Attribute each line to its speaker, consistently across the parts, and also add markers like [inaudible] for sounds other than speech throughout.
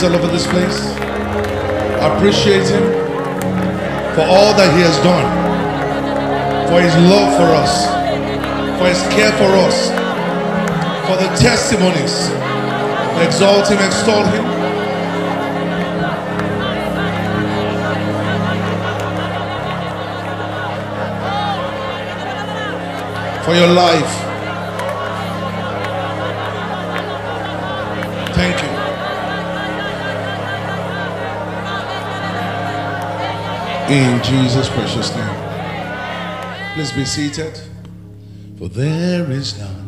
Speaker 1: hands all over this place. I Appreciate Him for all that He has done, for His love for us, for His care for us, for the testimonies. Exalt Him, extol Him. for your life. Thank you. in Jesus' precious name. Please be seated, for there is none.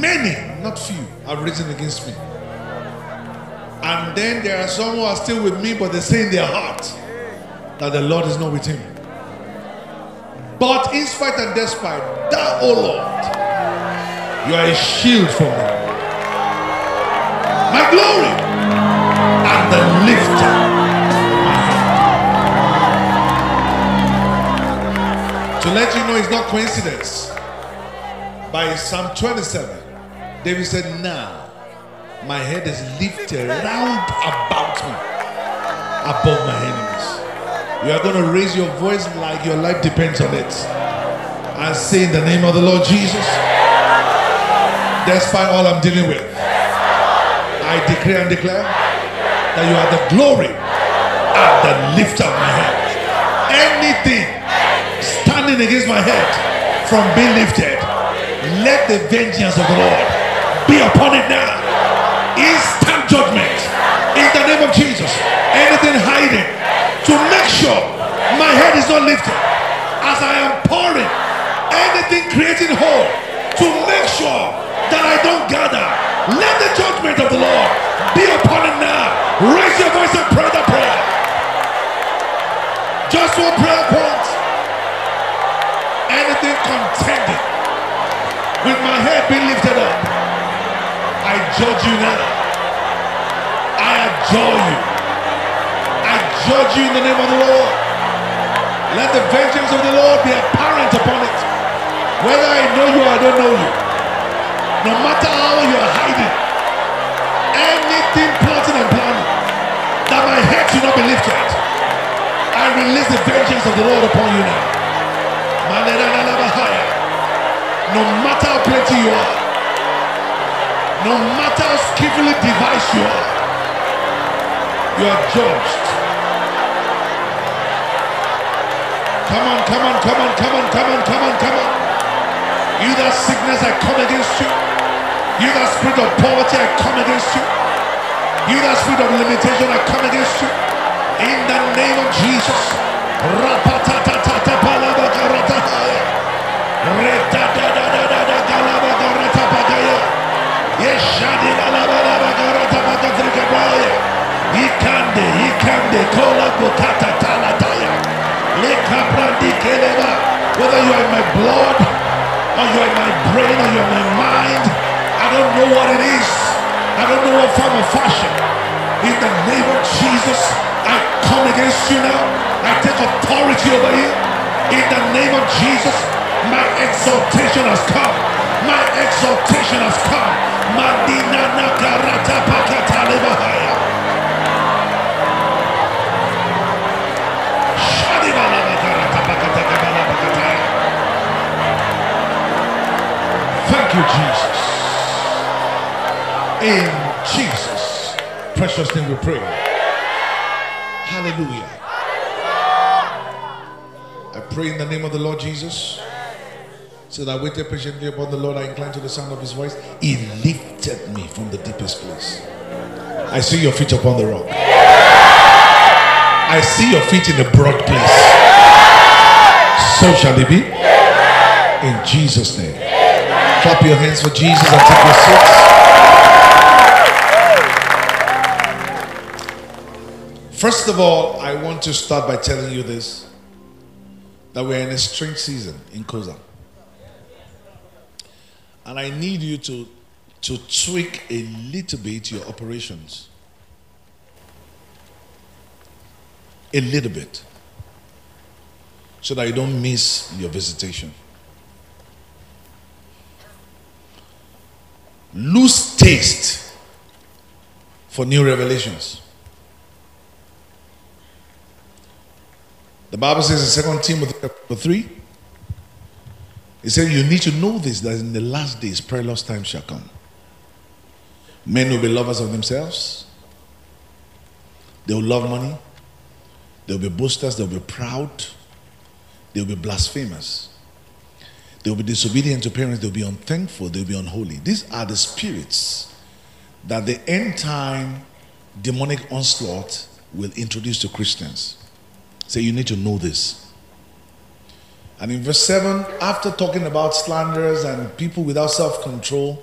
Speaker 1: Many not few, have risen against me. And then there are some who are still with me, but they say in their heart that the Lord is not with him. But in spite and despite, that, oh Lord, you are a shield for me. My glory coincidence. By Psalm 27, David said, Now my head is lifted round about me, above my enemies. You are going to raise your voice like your life depends on it. And say in the name of the Lord Jesus, despite all I'm dealing with, I decree and declare that you are the glory and the lift of my head. Against my head from being lifted, let the vengeance of the Lord be upon it now. Instant judgment in the name of Jesus. Anything hiding to make sure my head is not lifted as I am pouring anything creating hole to make sure that I don't gather. Let the judgment of the Lord be upon it now. Raise your voice and pray the prayer. Just one prayer point. Contending with my head being lifted up, I judge you now. I adjure you. I judge you in the name of the Lord. Let the vengeance of the Lord be apparent upon it. Whether I know you or I don't know you. No matter how you are hiding. Anything plotting and planning that my head should not be lifted. I release the vengeance of the Lord upon you now. No matter how plenty you are, no matter how skillfully devised you are, you are judged. Come on, come on, come on, come on, come on, come on, come on. You that sickness, I come against you. You that spirit of poverty, I come against you. You that spirit of limitation, I come against you. In the name of Jesus. Ikande, ikande, kola bukata talataya. Lekabrandi keleba. Whether you are in my blood, or you are in my brain, or you are in my mind, I don't know what it is. I don't know what form of fashion. In the name of Jesus, I come against you now. I take authority over you. In the name of Jesus, my exaltation has come. My exaltation has come. Madina nakarata. You, Jesus. In Jesus' precious name we pray. Hallelujah. I pray in the name of the Lord Jesus. So that I waited patiently upon the Lord, I inclined to the sound of his voice. He lifted me from the deepest place. I see your feet upon the rock. I see your feet in a broad place. So shall it be. In Jesus' name. Clap your hands for Jesus and take your seats. First of all, I want to start by telling you this that we're in a strange season in COSA. And I need you to, to tweak a little bit your operations. A little bit. So that you don't miss your visitation. Lose taste for new revelations. The Bible says in 2 Timothy chapter 3, it says you need to know this that in the last days perilous times shall come. Men will be lovers of themselves. They will love money. They'll be boasters. They'll be proud. They'll be blasphemers. They'll be disobedient to parents. They'll be unthankful. They'll be unholy. These are the spirits that the end time demonic onslaught will introduce to Christians. So you need to know this. And in verse 7, after talking about slanderers and people without self control,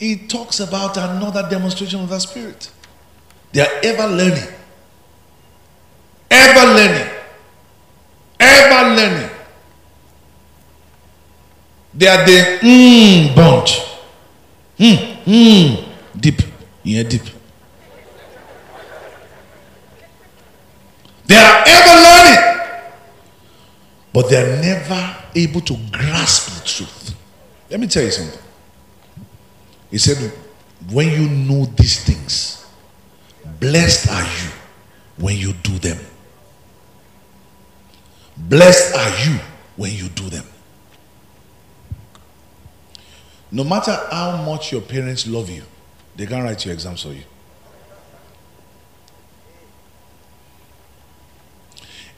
Speaker 1: he talks about another demonstration of the Spirit. They are ever learning. Ever learning. Ever learning. They are the mm bunch. Hmm, hmm, deep. Yeah, deep. They are ever learning, but they are never able to grasp the truth. Let me tell you something. He said, When you know these things, blessed are you when you do them. Blessed are you when you do them. No matter how much your parents love you, they can't write your exams for you.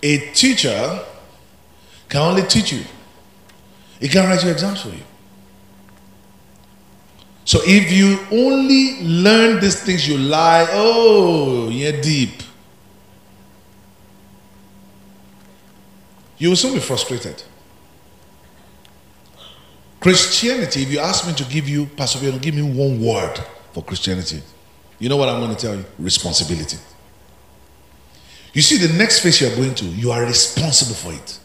Speaker 1: A teacher can only teach you. He can't write your exams for you. So if you only learn these things, you lie, oh, you're deep. You will soon be frustrated. Christianity, if you ask me to give you, Pastor Viano, give me one word for Christianity, you know what I'm going to tell you? Responsibility. You see, the next phase you're going to, you are responsible for it.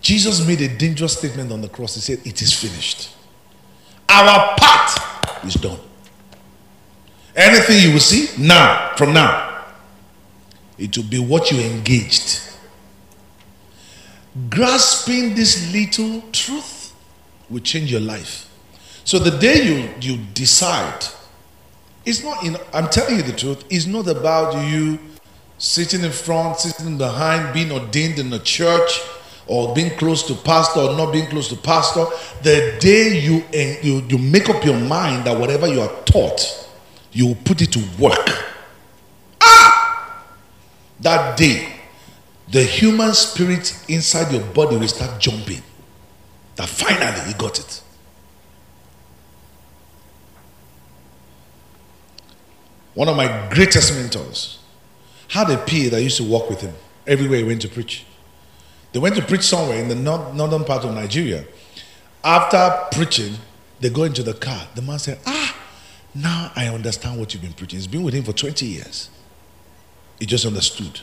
Speaker 1: Jesus made a dangerous statement on the cross. He said, It is finished. Our part is done. Anything you will see now, from now, it will be what you engaged. Grasping this little truth will change your life. So the day you, you decide, it's not in, I'm telling you the truth, it's not about you sitting in front, sitting behind, being ordained in a church, or being close to pastor or not being close to pastor, the day you, you, you make up your mind that whatever you are taught, you will put it to work. Ah! That day, the human spirit inside your body will start jumping. That finally he got it. One of my greatest mentors had a peer that used to walk with him everywhere he went to preach. They went to preach somewhere in the northern part of Nigeria. After preaching, they go into the car. The man said, Ah, now I understand what you've been preaching. He's been with him for 20 years. He just understood.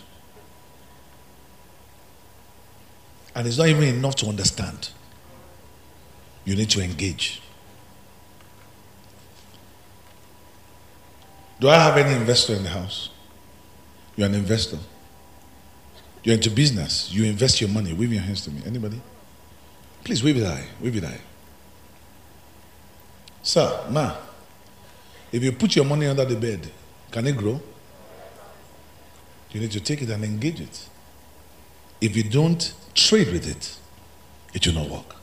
Speaker 1: And it's not even enough to understand. You need to engage. Do I have any investor in the house? You're an investor. You're into business. You invest your money. Wave your hands to me. Anybody? Please wave it high. Wave it high. Sir, ma, if you put your money under the bed, can it grow? You need to take it and engage it. If you don't trade with it, it will not work.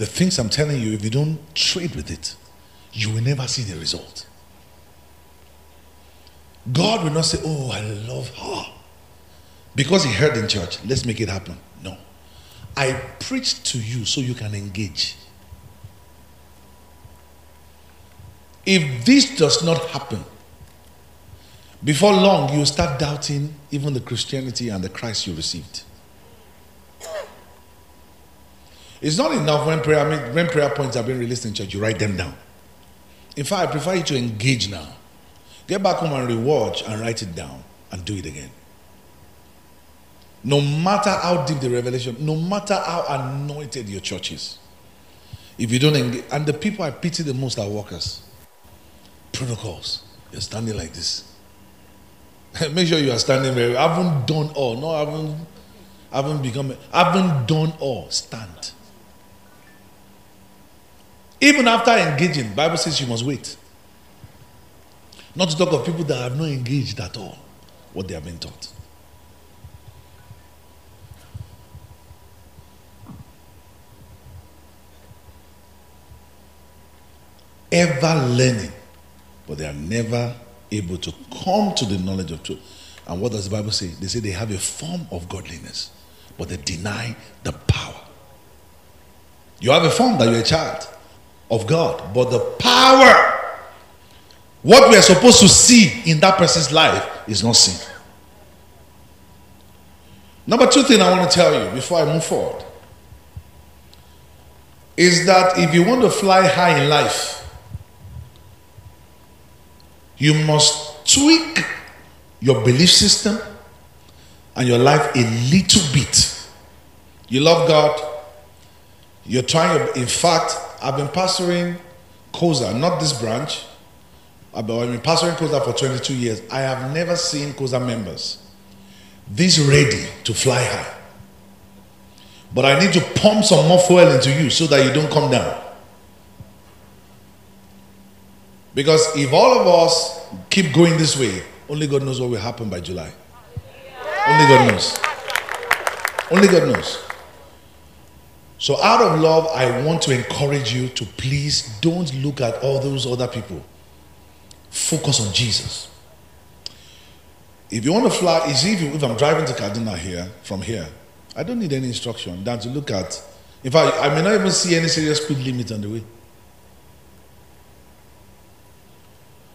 Speaker 1: The things I'm telling you, if you don't trade with it, you will never see the result. God will not say, Oh, I love her. Because he heard in church, let's make it happen. No. I preached to you so you can engage. If this does not happen, before long you will start doubting even the Christianity and the Christ you received. It's not enough when prayer, I mean, when prayer points are being released in church, you write them down. In fact, I prefer you to engage now. Get back home and rewatch and write it down and do it again. No matter how deep the revelation, no matter how anointed your church is, if you don't engage, and the people I pity the most are workers, protocols. You're standing like this. [laughs] Make sure you are standing very. I haven't done all. No, I haven't. I haven't become. I haven't done all. Stand. Even after engaging, Bible says you must wait. Not to talk of people that have not engaged at all what they have been taught. Ever learning, but they are never able to come to the knowledge of truth. And what does the Bible say? They say they have a form of godliness, but they deny the power. You have a form that you're a child of God, but the power what we are supposed to see in that person's life is not seen. Number two thing I want to tell you before I move forward is that if you want to fly high in life, you must tweak your belief system and your life a little bit. You love God. You're trying, in fact, I've been pastoring COSA, not this branch. I've been pastoring COSA for 22 years. I have never seen COSA members this ready to fly high. But I need to pump some more fuel into you so that you don't come down. Because if all of us keep going this way, only God knows what will happen by July. Only God knows. Only God knows. So, out of love, I want to encourage you to please don't look at all those other people. Focus on Jesus. If you want to fly, you if, if I'm driving to Kaduna here, from here, I don't need any instruction than to look at. In fact, I may not even see any serious speed limit on the way.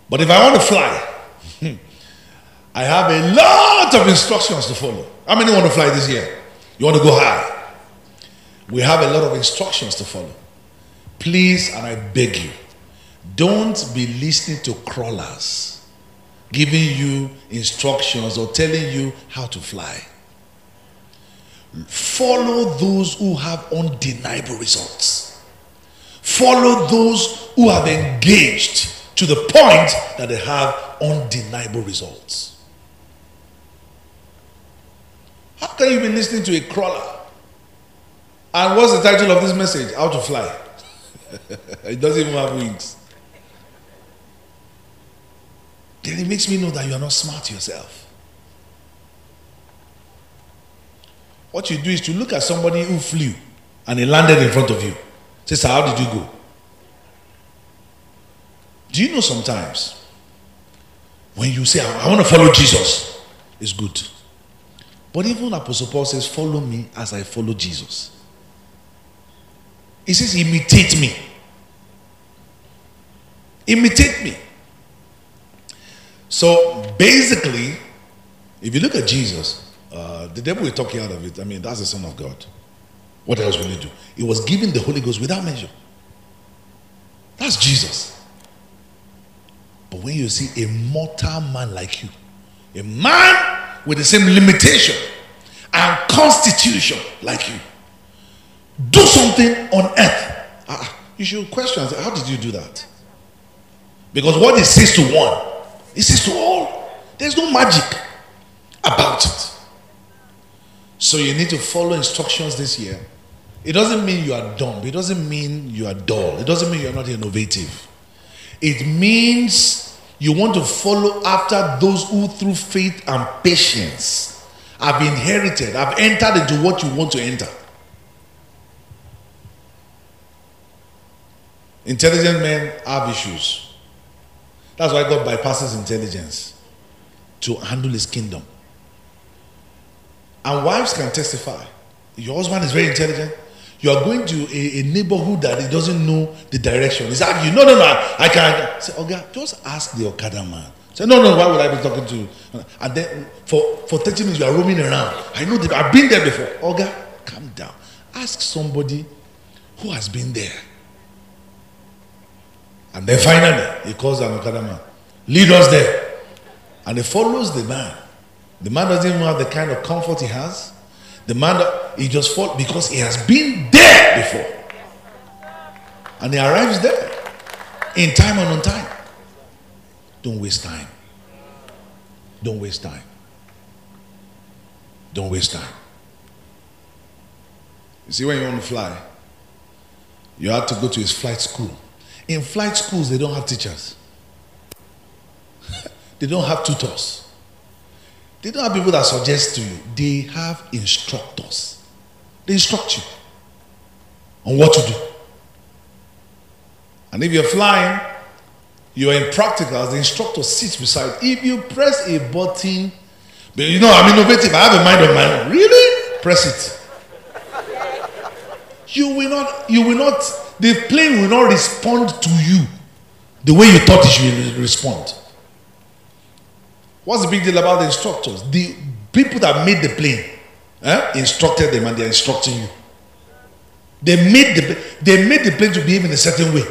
Speaker 1: But if I want to fly, [laughs] I have a lot of instructions to follow. How many want to fly this year? You want to go high? We have a lot of instructions to follow. Please, and I beg you, don't be listening to crawlers giving you instructions or telling you how to fly. Follow those who have undeniable results. Follow those who have engaged to the point that they have undeniable results. How can you be listening to a crawler? And what's the title of this message? How to fly. [laughs] it doesn't even have wings. Then it makes me know that you are not smart yourself. What you do is to look at somebody who flew and he landed in front of you. Say, sir, how did you go? Do you know sometimes when you say, I want to follow Jesus, it's good. But even Apostle Paul says, Follow me as I follow Jesus. He says, Imitate me. Imitate me. So basically, if you look at Jesus, uh, the devil will talk you out of it. I mean, that's the Son of God. What else will he do? He was given the Holy Ghost without measure. That's Jesus. But when you see a mortal man like you, a man with the same limitation and constitution like you, do something on earth, uh, you should question how did you do that? Because what he says to one, he says to all. There's no magic about it. So you need to follow instructions this year. It doesn't mean you are dumb. It doesn't mean you are dull. It doesn't mean you're not innovative. It means you want to follow after those who, through faith and patience, have inherited, have entered into what you want to enter. Intelligent men have issues. That's why God bypasses intelligence to handle his kingdom. And wives can testify. Your husband is very intelligent. You are going to a, a neighborhood that he doesn't know the direction. He's asking ah, you, no, no, no, I can't. Say, Oga, just ask the Okada man. Say, no, no, why would I be talking to you? And then for, for 30 minutes, you are roaming around. I know that I've been there before. Oga, calm down. Ask somebody who has been there. And then finally, he calls an Okada man. Lead us there. And he follows the man. The man doesn't even have the kind of comfort he has. The man, he just falls because he has been there before. And he arrives there in time and on time. Don't waste time. Don't waste time. Don't waste time. You see, when you want to fly, you have to go to his flight school. In flight schools, they don't have teachers, [laughs] they don't have tutors. They don't have people that suggest to you. They have instructors. They instruct you on what to do. And if you're flying, you're in practicals, the instructor sits beside. If you press a button, but you know, I'm innovative, I have a mind of my own. Really? Press it. You will not, you will not, the plane will not respond to you the way you thought it should respond. What's the big deal about the instructors? The people that made the plane eh, instructed them and they're instructing you. They made the they made the plane to behave in a certain way.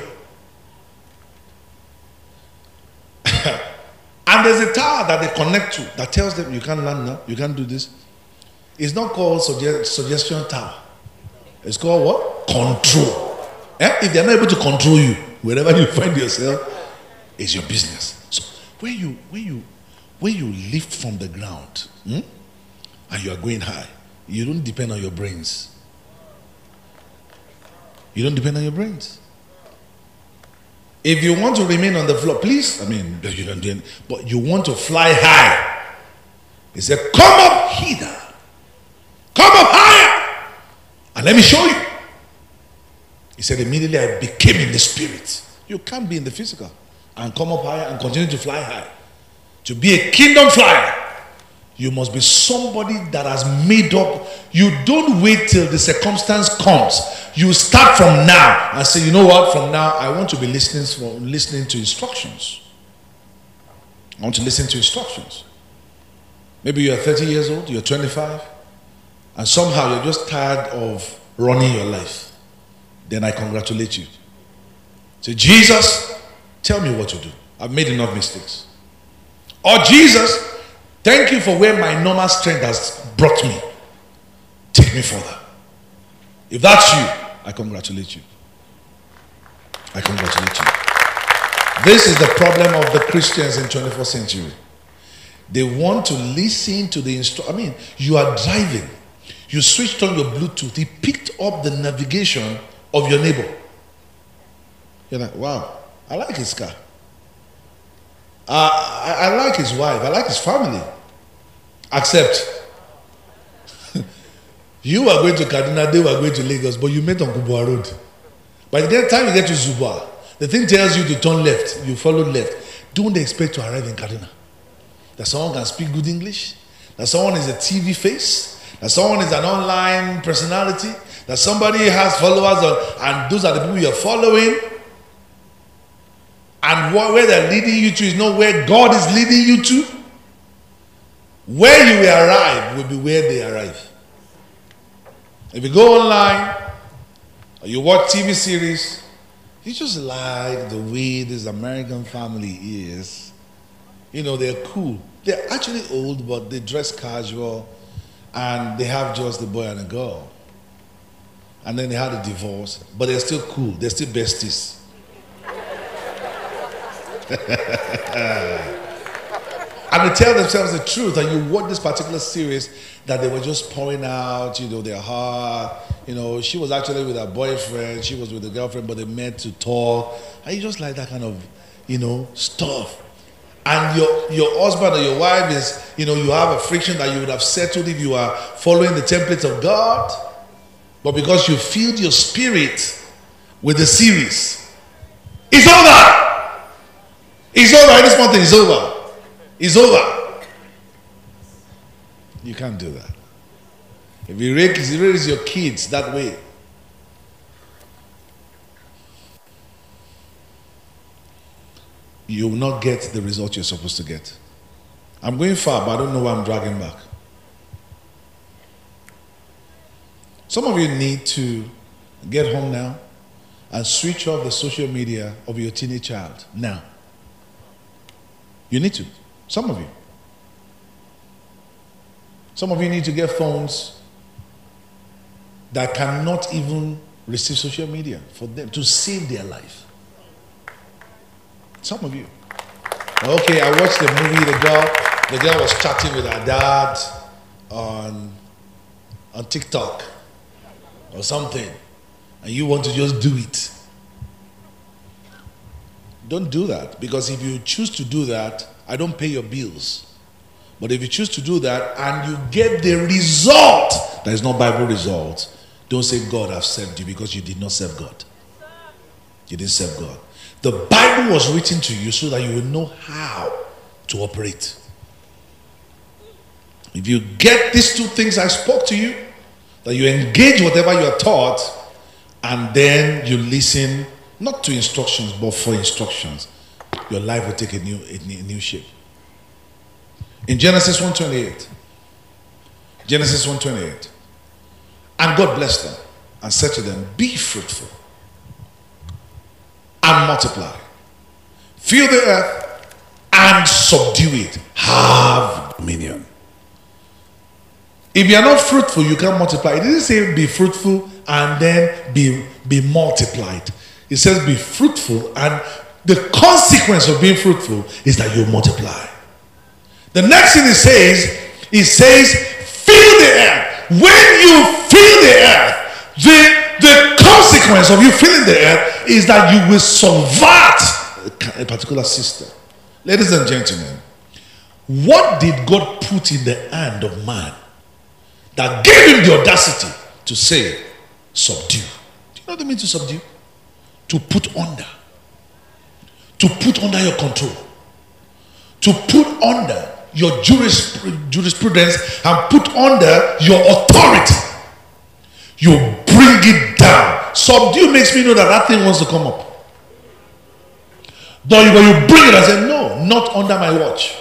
Speaker 1: [laughs] and there's a tower that they connect to that tells them you can't land now, you can't do this. It's not called suggest, suggestion tower. It's called what? Control. Eh? If they're not able to control you, wherever you find yourself, it's your business. So when you when you when you lift from the ground hmm, and you are going high, you don't depend on your brains. You don't depend on your brains. If you want to remain on the floor, please, I mean, you don't do but you want to fly high. He said, Come up hither. Come up higher. And let me show you. He said, Immediately I became in the spirit. You can't be in the physical and come up higher and continue to fly high. To be a kingdom flyer, you must be somebody that has made up. You don't wait till the circumstance comes. You start from now and say, you know what? From now, I want to be listening, for, listening to instructions. I want to listen to instructions. Maybe you're 30 years old, you're 25, and somehow you're just tired of running your life. Then I congratulate you. Say, Jesus, tell me what to do. I've made enough mistakes. Or Jesus, Thank you for where my normal strength has brought me. Take me further. If that's you, I congratulate you. I congratulate you. This is the problem of the Christians in 21st century. They want to listen to the instru- I mean, you are driving. You switched on your Bluetooth. He picked up the navigation of your neighbor. You're like, wow, I like his car. I, I like his wife. I like his family. Accept. [laughs] you are going to Kaduna, they were going to Lagos, but you met on Kubwa Road. By the time you get to Zuba, the thing tells you to turn left. You follow left. Don't expect to arrive in Kaduna. That someone can speak good English. That someone is a TV face. That someone is an online personality. That somebody has followers, on, and those are the people you are following. And where they're leading you to is not where God is leading you to. Where you will arrive will be where they arrive. If you go online or you watch TV series, you just like the way this American family is. You know, they're cool. They're actually old, but they dress casual and they have just the boy and a girl. And then they had a divorce, but they're still cool. They're still besties. [laughs] and they tell themselves the truth. And you watch this particular series that they were just pouring out, you know, their heart. You know, she was actually with her boyfriend, she was with a girlfriend, but they met to talk. And you just like that kind of, you know, stuff. And your your husband or your wife is, you know, you have a friction that you would have settled if you are following the templates of God. But because you filled your spirit with the series, it's over. It's over. This month is over. It's over. You can't do that. If you raise, raise your kids that way, you will not get the result you're supposed to get. I'm going far, but I don't know why I'm dragging back. Some of you need to get home now and switch off the social media of your teenage child now. You need to. Some of you. Some of you need to get phones that cannot even receive social media for them to save their life. Some of you. Okay, I watched the movie. The girl, the girl was chatting with her dad on on TikTok or something, and you want to just do it. Don't do that because if you choose to do that, I don't pay your bills. But if you choose to do that and you get the result, there is no Bible result. Don't say God have served you because you did not serve God. You didn't serve God. The Bible was written to you so that you will know how to operate. If you get these two things I spoke to you, that you engage whatever you are taught, and then you listen not to instructions but for instructions your life will take a new, a new shape. In Genesis 1:28, Genesis 1:28, and God blessed them, and said to them, Be fruitful and multiply, fill the earth and subdue it, have dominion. If you are not fruitful, you can't multiply. It didn't say be fruitful and then be, be multiplied. It says be fruitful, and the consequence of being fruitful is that you multiply. The next thing it says, it says, fill the earth. When you fill the earth, the, the consequence of you filling the earth is that you will subvert a particular system. Ladies and gentlemen, what did God put in the hand of man that gave him the audacity to say, subdue? Do you know what I mean to subdue? To put under. To put under your control. To put under your jurisprudence and put under your authority. You bring it down. Subdue makes me know that that thing wants to come up. When you bring it, I say, no, not under my watch.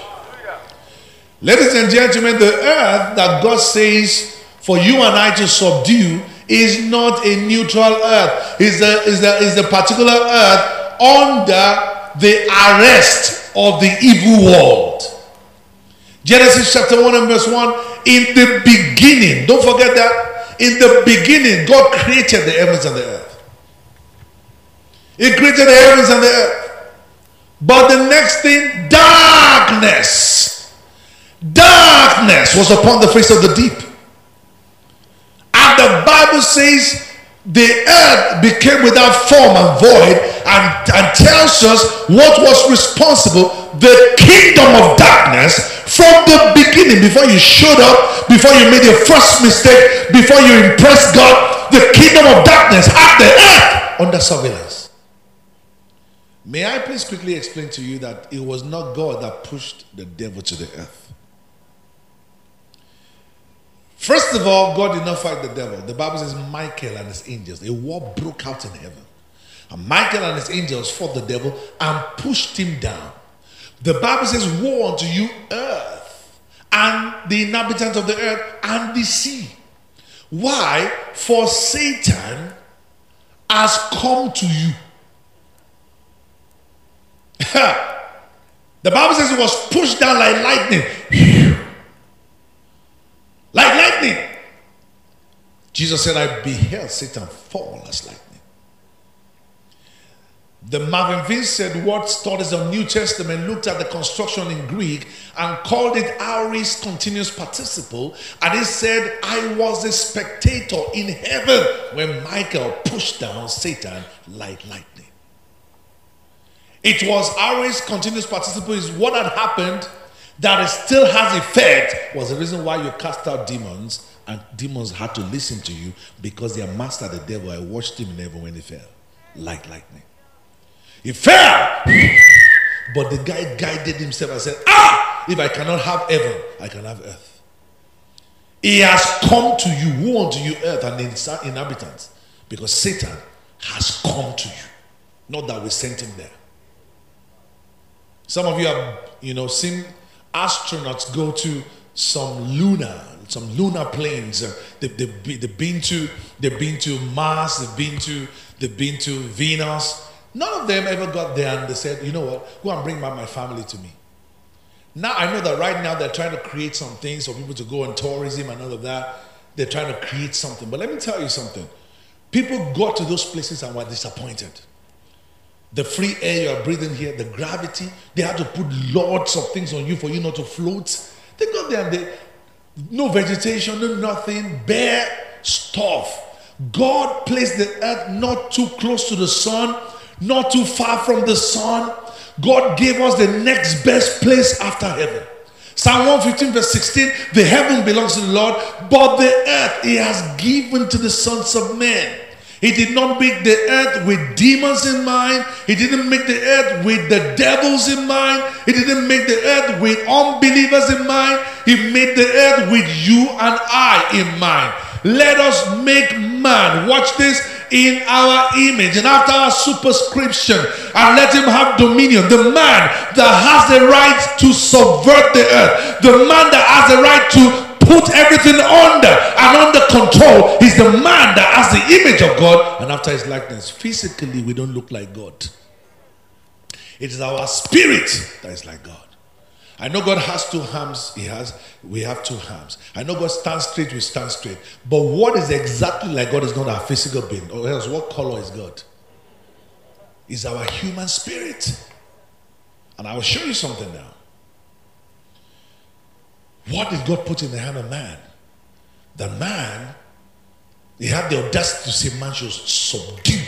Speaker 1: Ladies and gentlemen, the earth that God says for you and I to subdue is not a neutral earth. Is a is the is the particular earth under the arrest of the evil world. Genesis chapter 1 and verse 1. In the beginning, don't forget that. In the beginning, God created the heavens and the earth. He created the heavens and the earth. But the next thing, darkness. Darkness was upon the face of the deep. And the Bible says the earth became without form and void and, and tells us what was responsible the kingdom of darkness from the beginning before you showed up before you made your first mistake before you impressed god the kingdom of darkness had the earth under surveillance may i please quickly explain to you that it was not god that pushed the devil to the earth First of all, God did not fight the devil. The Bible says Michael and his angels, a war broke out in heaven. And Michael and his angels fought the devil and pushed him down. The Bible says, Woe unto you, earth, and the inhabitants of the earth, and the sea. Why? For Satan has come to you. [laughs] the Bible says he was pushed down like lightning. Like lightning. Jesus said, I beheld Satan fall as lightning. The Marvin Vincent said, Word Studies of New Testament looked at the construction in Greek and called it aorist continuous participle. And he said, I was a spectator in heaven when Michael pushed down Satan like lightning. It was aorist continuous participle, is what had happened that it still has effect was the reason why you cast out demons and demons had to listen to you because their master, the devil, I watched him in heaven when he fell, like lightning. He fell, but the guy guided himself and said, Ah, if I cannot have heaven, I can have earth. He has come to you. Who unto you earth and its inhabitants? Because Satan has come to you. Not that we sent him there. Some of you have, you know, seen astronauts go to some lunar, some lunar planes. Uh, they, they, they've been to, they've been to Mars. They've been to, they've been to Venus. None of them ever got there and they said, you know what, go and bring back my family to me. Now I know that right now they're trying to create some things for people to go on tourism and all of that. They're trying to create something. But let me tell you something. People got to those places and were disappointed the free air you are breathing here, the gravity. They had to put lots of things on you for you not to float. They got there and they, no vegetation, no nothing, bare stuff. God placed the earth not too close to the sun, not too far from the sun. God gave us the next best place after heaven. Psalm 115, verse 16 The heaven belongs to the Lord, but the earth he has given to the sons of men. He did not make the earth with demons in mind. He didn't make the earth with the devils in mind. He didn't make the earth with unbelievers in mind. He made the earth with you and I in mind. Let us make man, watch this, in our image and after our superscription and let him have dominion. The man that has the right to subvert the earth, the man that has the right to put everything under and under control. He's the man that has the image of God and after his likeness. Physically, we don't look like God. It is our spirit that is like God. I know God has two arms. He has. We have two arms. I know God stands straight. We stand straight. But what is exactly like God is not our physical being. Or else, what color is God? Is our human spirit. And I will show you something now. What did God put in the hand of man? The man, he had the audacity to say man should subdue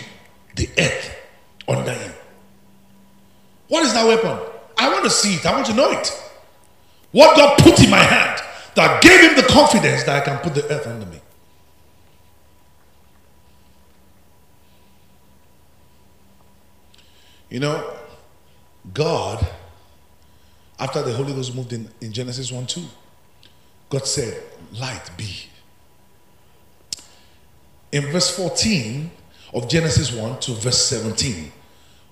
Speaker 1: the earth under him. What is that weapon? I want to see it. I want to know it. What God put in my hand that gave him the confidence that I can put the earth under me. You know, God, after the Holy Ghost moved in, in Genesis 1 2, God said, Light be. In verse 14 of Genesis 1 to verse 17,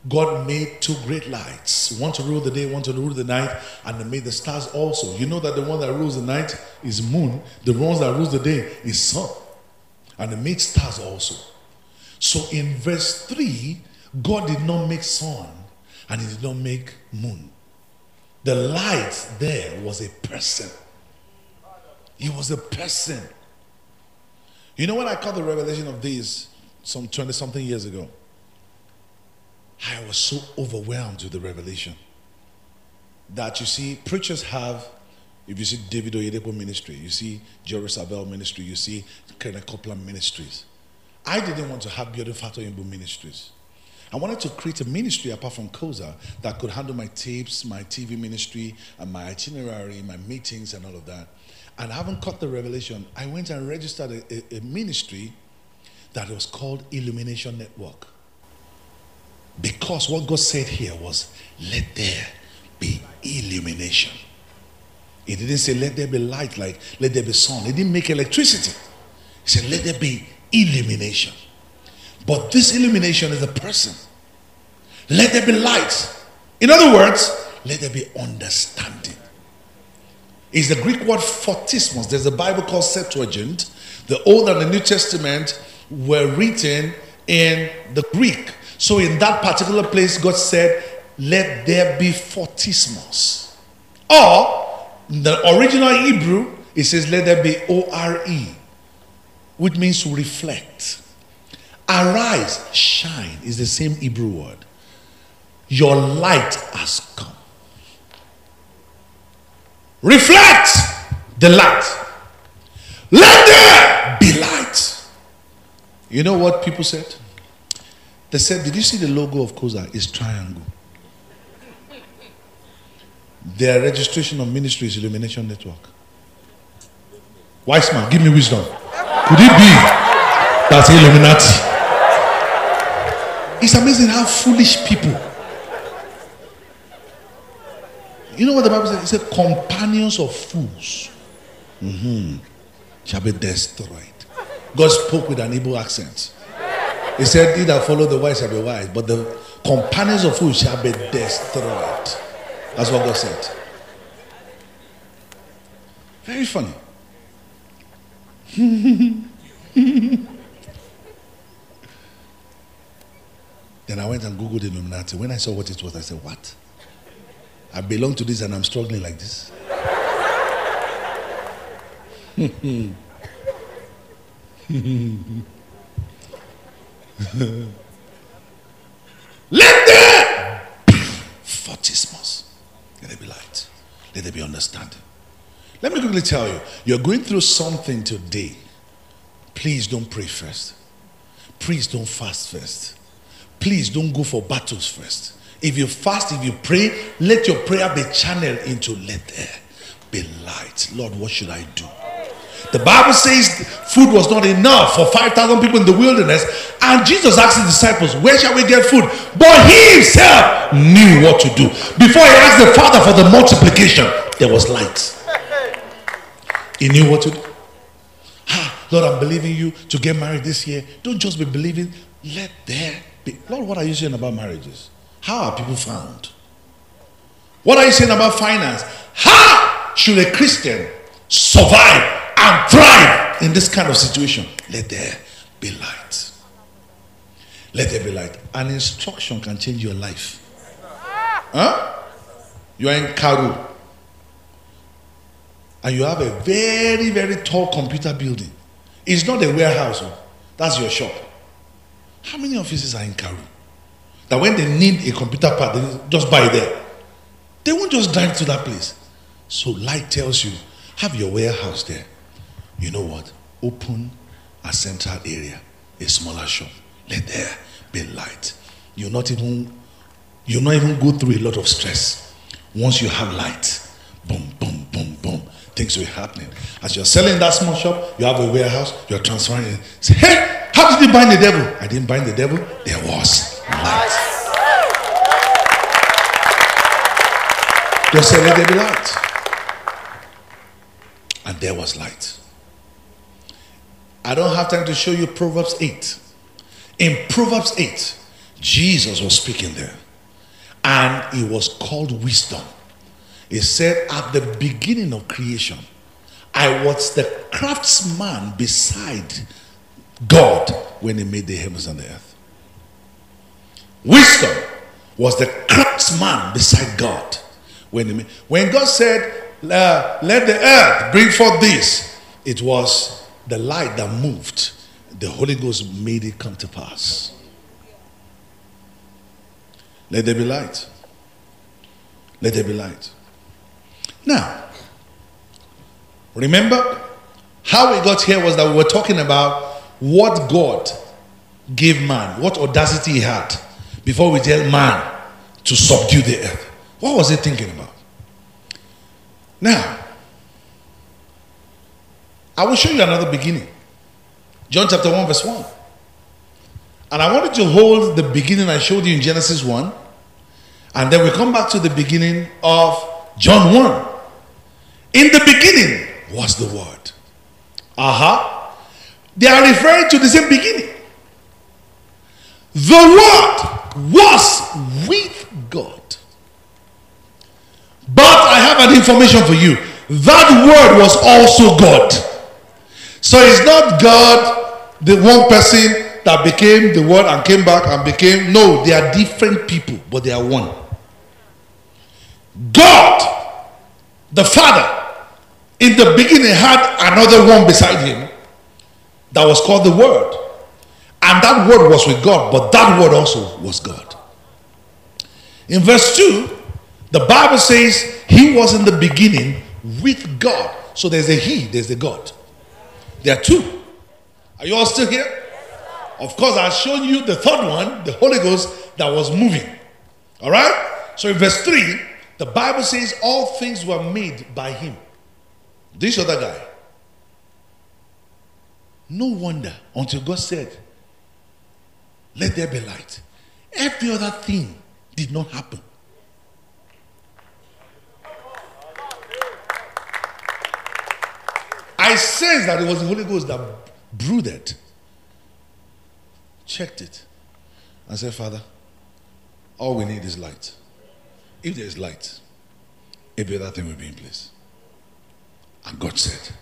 Speaker 1: God made two great lights, one to rule the day, one to rule the night, and He made the stars also. You know that the one that rules the night is moon, the one that rules the day is sun. And He made stars also. So in verse 3, God did not make sun and He did not make moon. The light there was a person. He was a person. You know when I caught the revelation of this some 20 something years ago? I was so overwhelmed with the revelation that you see, preachers have, if you see David Oyedepo ministry, you see Jerry Savelle ministry, you see Kenneth Copeland ministries. I didn't want to have Biodun Fatoyinbo ministries. I wanted to create a ministry apart from COSA that could handle my tapes, my TV ministry, and my itinerary, my meetings, and all of that. And I haven't caught the revelation. I went and registered a, a, a ministry that was called Illumination Network. Because what God said here was, let there be illumination. He didn't say, let there be light, like let there be sun. He didn't make electricity. He said, let there be illumination. But this illumination is a person. Let there be light. In other words, let there be understanding. Is the Greek word photismos. There's a Bible called Septuagint. The Old and the New Testament were written in the Greek. So in that particular place, God said, Let there be photismos. Or the original Hebrew, it says, Let there be O R E, which means to reflect. Arise, shine is the same Hebrew word. Your light has come. Reflect the light. Let there be light. You know what people said? They said, Did you see the logo of COSA? It's triangle. Their registration of ministry is Illumination Network. Wise man, give me wisdom. Could it be that's Illuminati? It's amazing how foolish people. You know what the Bible says? It said, companions of fools mm-hmm, shall be destroyed. God spoke with an Igbo accent. He said, He that follow the wise shall be wise, but the companions of fools shall be destroyed. That's what God said. Very funny. [laughs] then I went and Googled Illuminati. When I saw what it was, I said, What? I belong to this and I'm struggling like this. [laughs] Let there photismos. Let there be light. Let there be understanding. Let me quickly tell you you're going through something today. Please don't pray first. Please don't fast first. Please don't go for battles first. If you fast, if you pray, let your prayer be channeled into let there be light. Lord, what should I do? The Bible says food was not enough for 5,000 people in the wilderness. And Jesus asked his disciples, Where shall we get food? But he himself knew what to do. Before he asked the Father for the multiplication, there was light. He knew what to do. Ah, Lord, I'm believing you to get married this year. Don't just be believing, let there be. Lord, what are you saying about marriages? How are people found? What are you saying about finance? How should a Christian survive and thrive in this kind of situation, let there be light. Let there be light. An instruction can change your life. Huh? You are in Karu. And you have a very, very tall computer building. It's not a warehouse. oh. That's your shop. How many offices are in Karu? That when they need a computer part, they just buy there. They won't just drive to that place. So light tells you, have your warehouse there. You know what? Open a central area, a smaller shop. Let there be light. You're not even you'll not even go through a lot of stress. Once you have light, boom, boom, boom, boom, things will happen. As you're selling that small shop, you have a warehouse, you're transferring it. Say, hey, how did you bind the devil? I didn't bind the devil, there was. Just say, let there be light. And there was light. I don't have time to show you Proverbs 8. In Proverbs 8, Jesus was speaking there. And it was called wisdom. He said, At the beginning of creation, I was the craftsman beside God when he made the heavens and the earth. Wisdom was the craftsman beside God when. When God said, uh, Let the earth bring forth this, it was the light that moved. The Holy Ghost made it come to pass. Let there be light. Let there be light. Now, remember how we got here was that we were talking about what God gave man, what audacity he had before we tell man to subdue the earth. What was he thinking about? Now, I will show you another beginning. John chapter 1, verse 1. And I wanted to hold the beginning I showed you in Genesis 1. And then we come back to the beginning of John 1. In the beginning was the Word. Aha. Uh-huh. They are referring to the same beginning. The Word was with God. But I have an information for you. That Word was also God. So it's not God, the one person that became the Word and came back and became. No, they are different people, but they are one. God, the Father, in the beginning had another one beside him that was called the Word. And that Word was with God, but that Word also was God. In verse 2, the Bible says he was in the beginning with God. So there's a he, there's a God. There are two. Are you all still here? Of course, I've shown you the third one, the Holy Ghost, that was moving. All right? So in verse 3, the Bible says all things were made by him. This other guy. No wonder until God said, Let there be light. Every other thing did not happen. I sense that it was the Holy Ghost that brooded, checked it, and said, Father, all we need is light. If there is light, every other thing will be in place. And God said,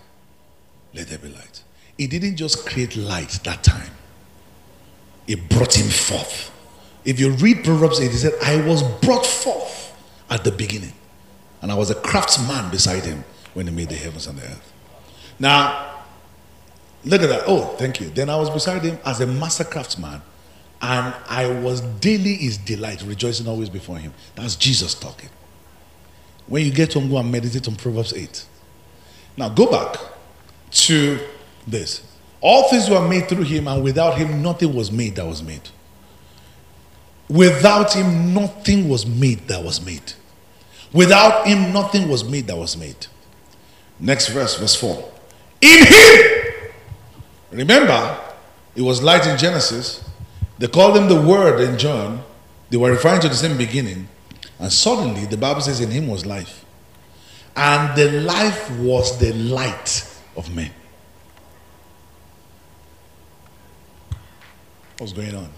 Speaker 1: Let there be light. He didn't just create light that time, He brought him forth. If you read Proverbs 8, he said, I was brought forth at the beginning, and I was a craftsman beside him when he made the heavens and the earth. Now, look at that. Oh, thank you. Then I was beside him as a master craftsman, and I was daily his delight, rejoicing always before him. That's Jesus talking. When you get home, go and meditate on Proverbs 8. Now go back to this. All things were made through him, and without him, nothing was made that was made. Without him, nothing was made that was made. Without him, nothing was made that was made. Next verse, verse 4. In him, remember, it was light in Genesis. They called him the Word in John. They were referring to the same beginning. And suddenly, the Bible says, in him was life. And the life was the light of men. What's going on?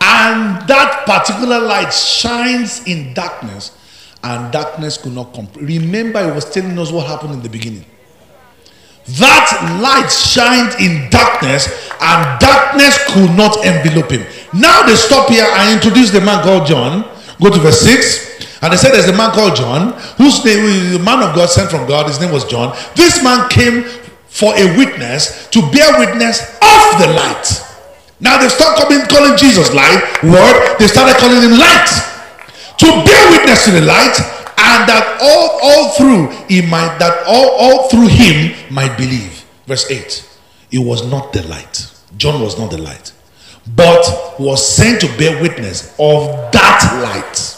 Speaker 1: And that particular light shines in darkness, and darkness could not comprehend. Remember, it was telling us what happened in the beginning. That light shined in darkness, and darkness could not envelop him. Now they stop here and introduce the man called John. Go to verse 6. And they said there's a man called John, whose name the man of God sent from God, his name was John. This man came for a witness to bear witness of the light. Now they start calling, calling Jesus light, word, they started calling him light. To bear witness to the light, and that all, all through he might that all, all through him might believe. Verse 8. It was not the light. John was not the light, but was sent to bear witness of that light.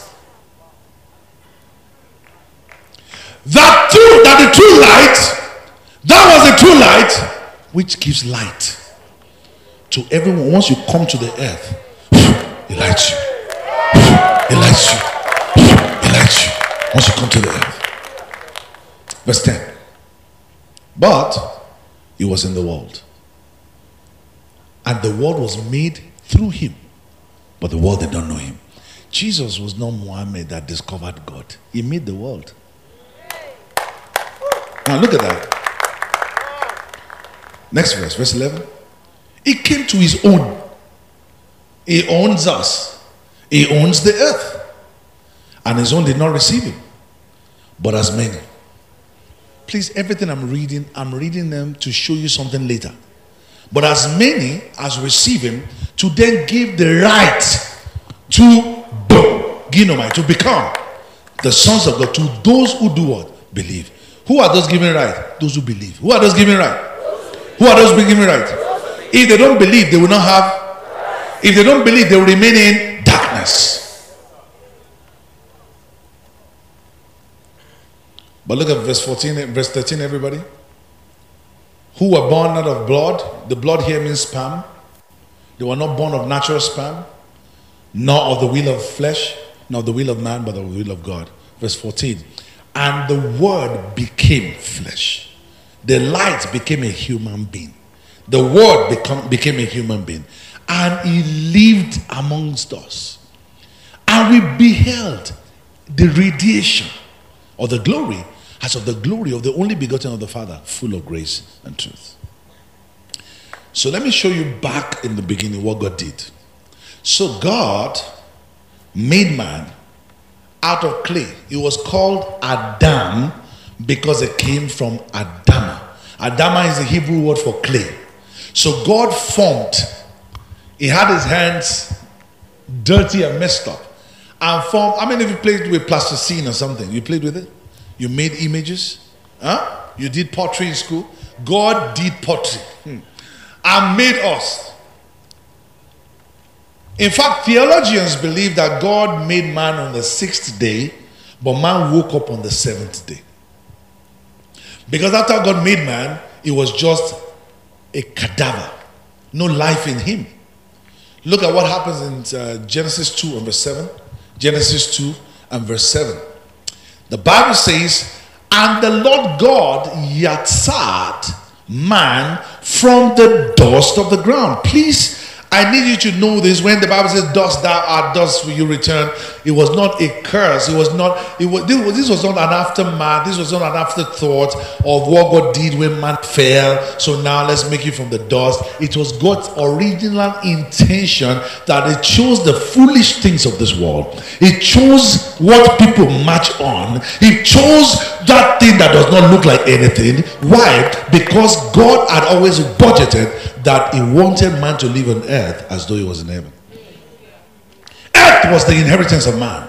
Speaker 1: That true, that the true light, that was the true light, which gives light to everyone. Once you come to the earth, it lights you. It lights you. It lights you. Once you come to the earth. Verse 10. But he was in the world. And the world was made through him. But the world did not know him. Jesus was not Muhammad that discovered God. He made the world. Now look at that. Next verse, verse 11. He came to his own. He owns us. He owns the earth. And his own did not receive him. But as many. Please, everything I'm reading, I'm reading them to show you something later. But as many as receive him, to then give the right to ginomai, to become the sons of God, to those who do what? Believe. Who are those giving right? Those who believe. Who are those giving right? Who are those giving right? If they don't believe, they will not have. If they don't believe, they will remain in darkness. But look at verse 14, verse 13, everybody. Who were born not of blood. The blood here means sperm. They were not born of natural sperm, nor of the will of flesh, nor the will of man, but of the will of God. Verse 14. And the word became flesh. The light became a human being. The word become, became a human being. And he lived amongst us. And we beheld the radiation or the glory as of the glory of the only begotten of the Father, full of grace and truth. So let me show you back in the beginning what God did. So God made man out of clay. He was called Adam because it came from Adama. Adama is the Hebrew word for clay. So God formed. He had his hands dirty and messed up. And formed. I mean, if you played with plasticine or something, you played with it? You made images? Huh? You did pottery in school? God did pottery hmm. and made us. In fact, theologians believe that God made man on the sixth day, but man woke up on the seventh day. Because after God made man, it was just a cadaver, no life in him. Look at what happens in uh, Genesis 2 and verse 7. Genesis 2 and verse 7. The Bible says, And the Lord God yatsar man from the dust of the ground. Please I need you to know this when the Bible says, Dust thou art, dust will you return. It was not a curse. It was not, it was, this was not an aftermath. This was not an afterthought of what God did when man fell. So now let's make you from the dust. It was God's original intention that it chose the foolish things of this world. It chose what people match on. It chose that thing that does not look like anything. Why? Because God had always budgeted that he wanted man to live on earth as though he was in heaven. Earth was the inheritance of man.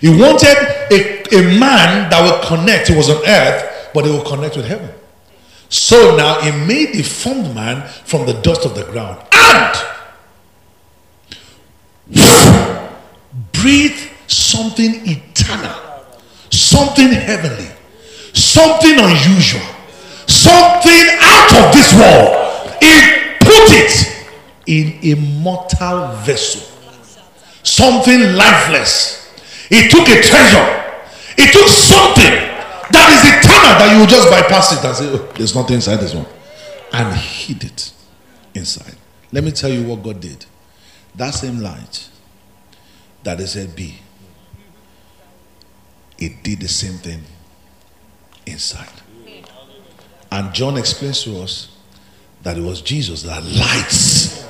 Speaker 1: He wanted a, a man that would connect. He was on earth, but he would connect with heaven. So now he made a formed man from the dust of the ground and breathe something eternal, something heavenly, something unusual, something out of this world he put it in a mortal vessel, something lifeless. It took a treasure, It took something that is eternal that you just bypass it and say, oh, There's nothing inside this one, and hid it inside. Let me tell you what God did. That same light that they said be, it did the same thing inside. And John explains to us that it was Jesus that lights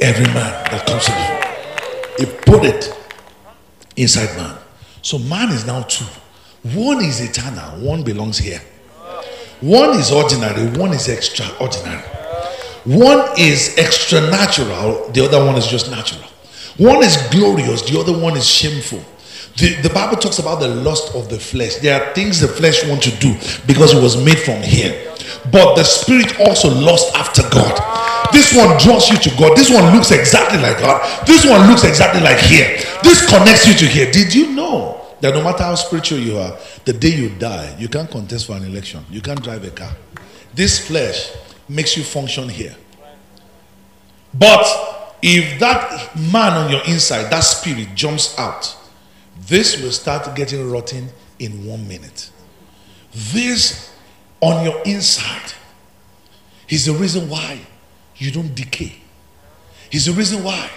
Speaker 1: every man that comes to him. He put it inside man. So man is now two. One is eternal, one belongs here. One is ordinary, one is extraordinary. One is extra natural, the other one is just natural. One is glorious, the other one is shameful. The, the Bible talks about the lust of the flesh. There are things the flesh wants to do because it was made from here. But the spirit also lost after God. This one draws you to God. This one looks exactly like God. This one looks exactly like here. This connects you to here. Did you know that no matter how spiritual you are, the day you die, you can't contest for an election. You can't drive a car. This flesh makes you function here. But if that man on your inside, that spirit jumps out, this will start getting rotten in one minute. This on your inside is the reason why you don't decay. Is the reason why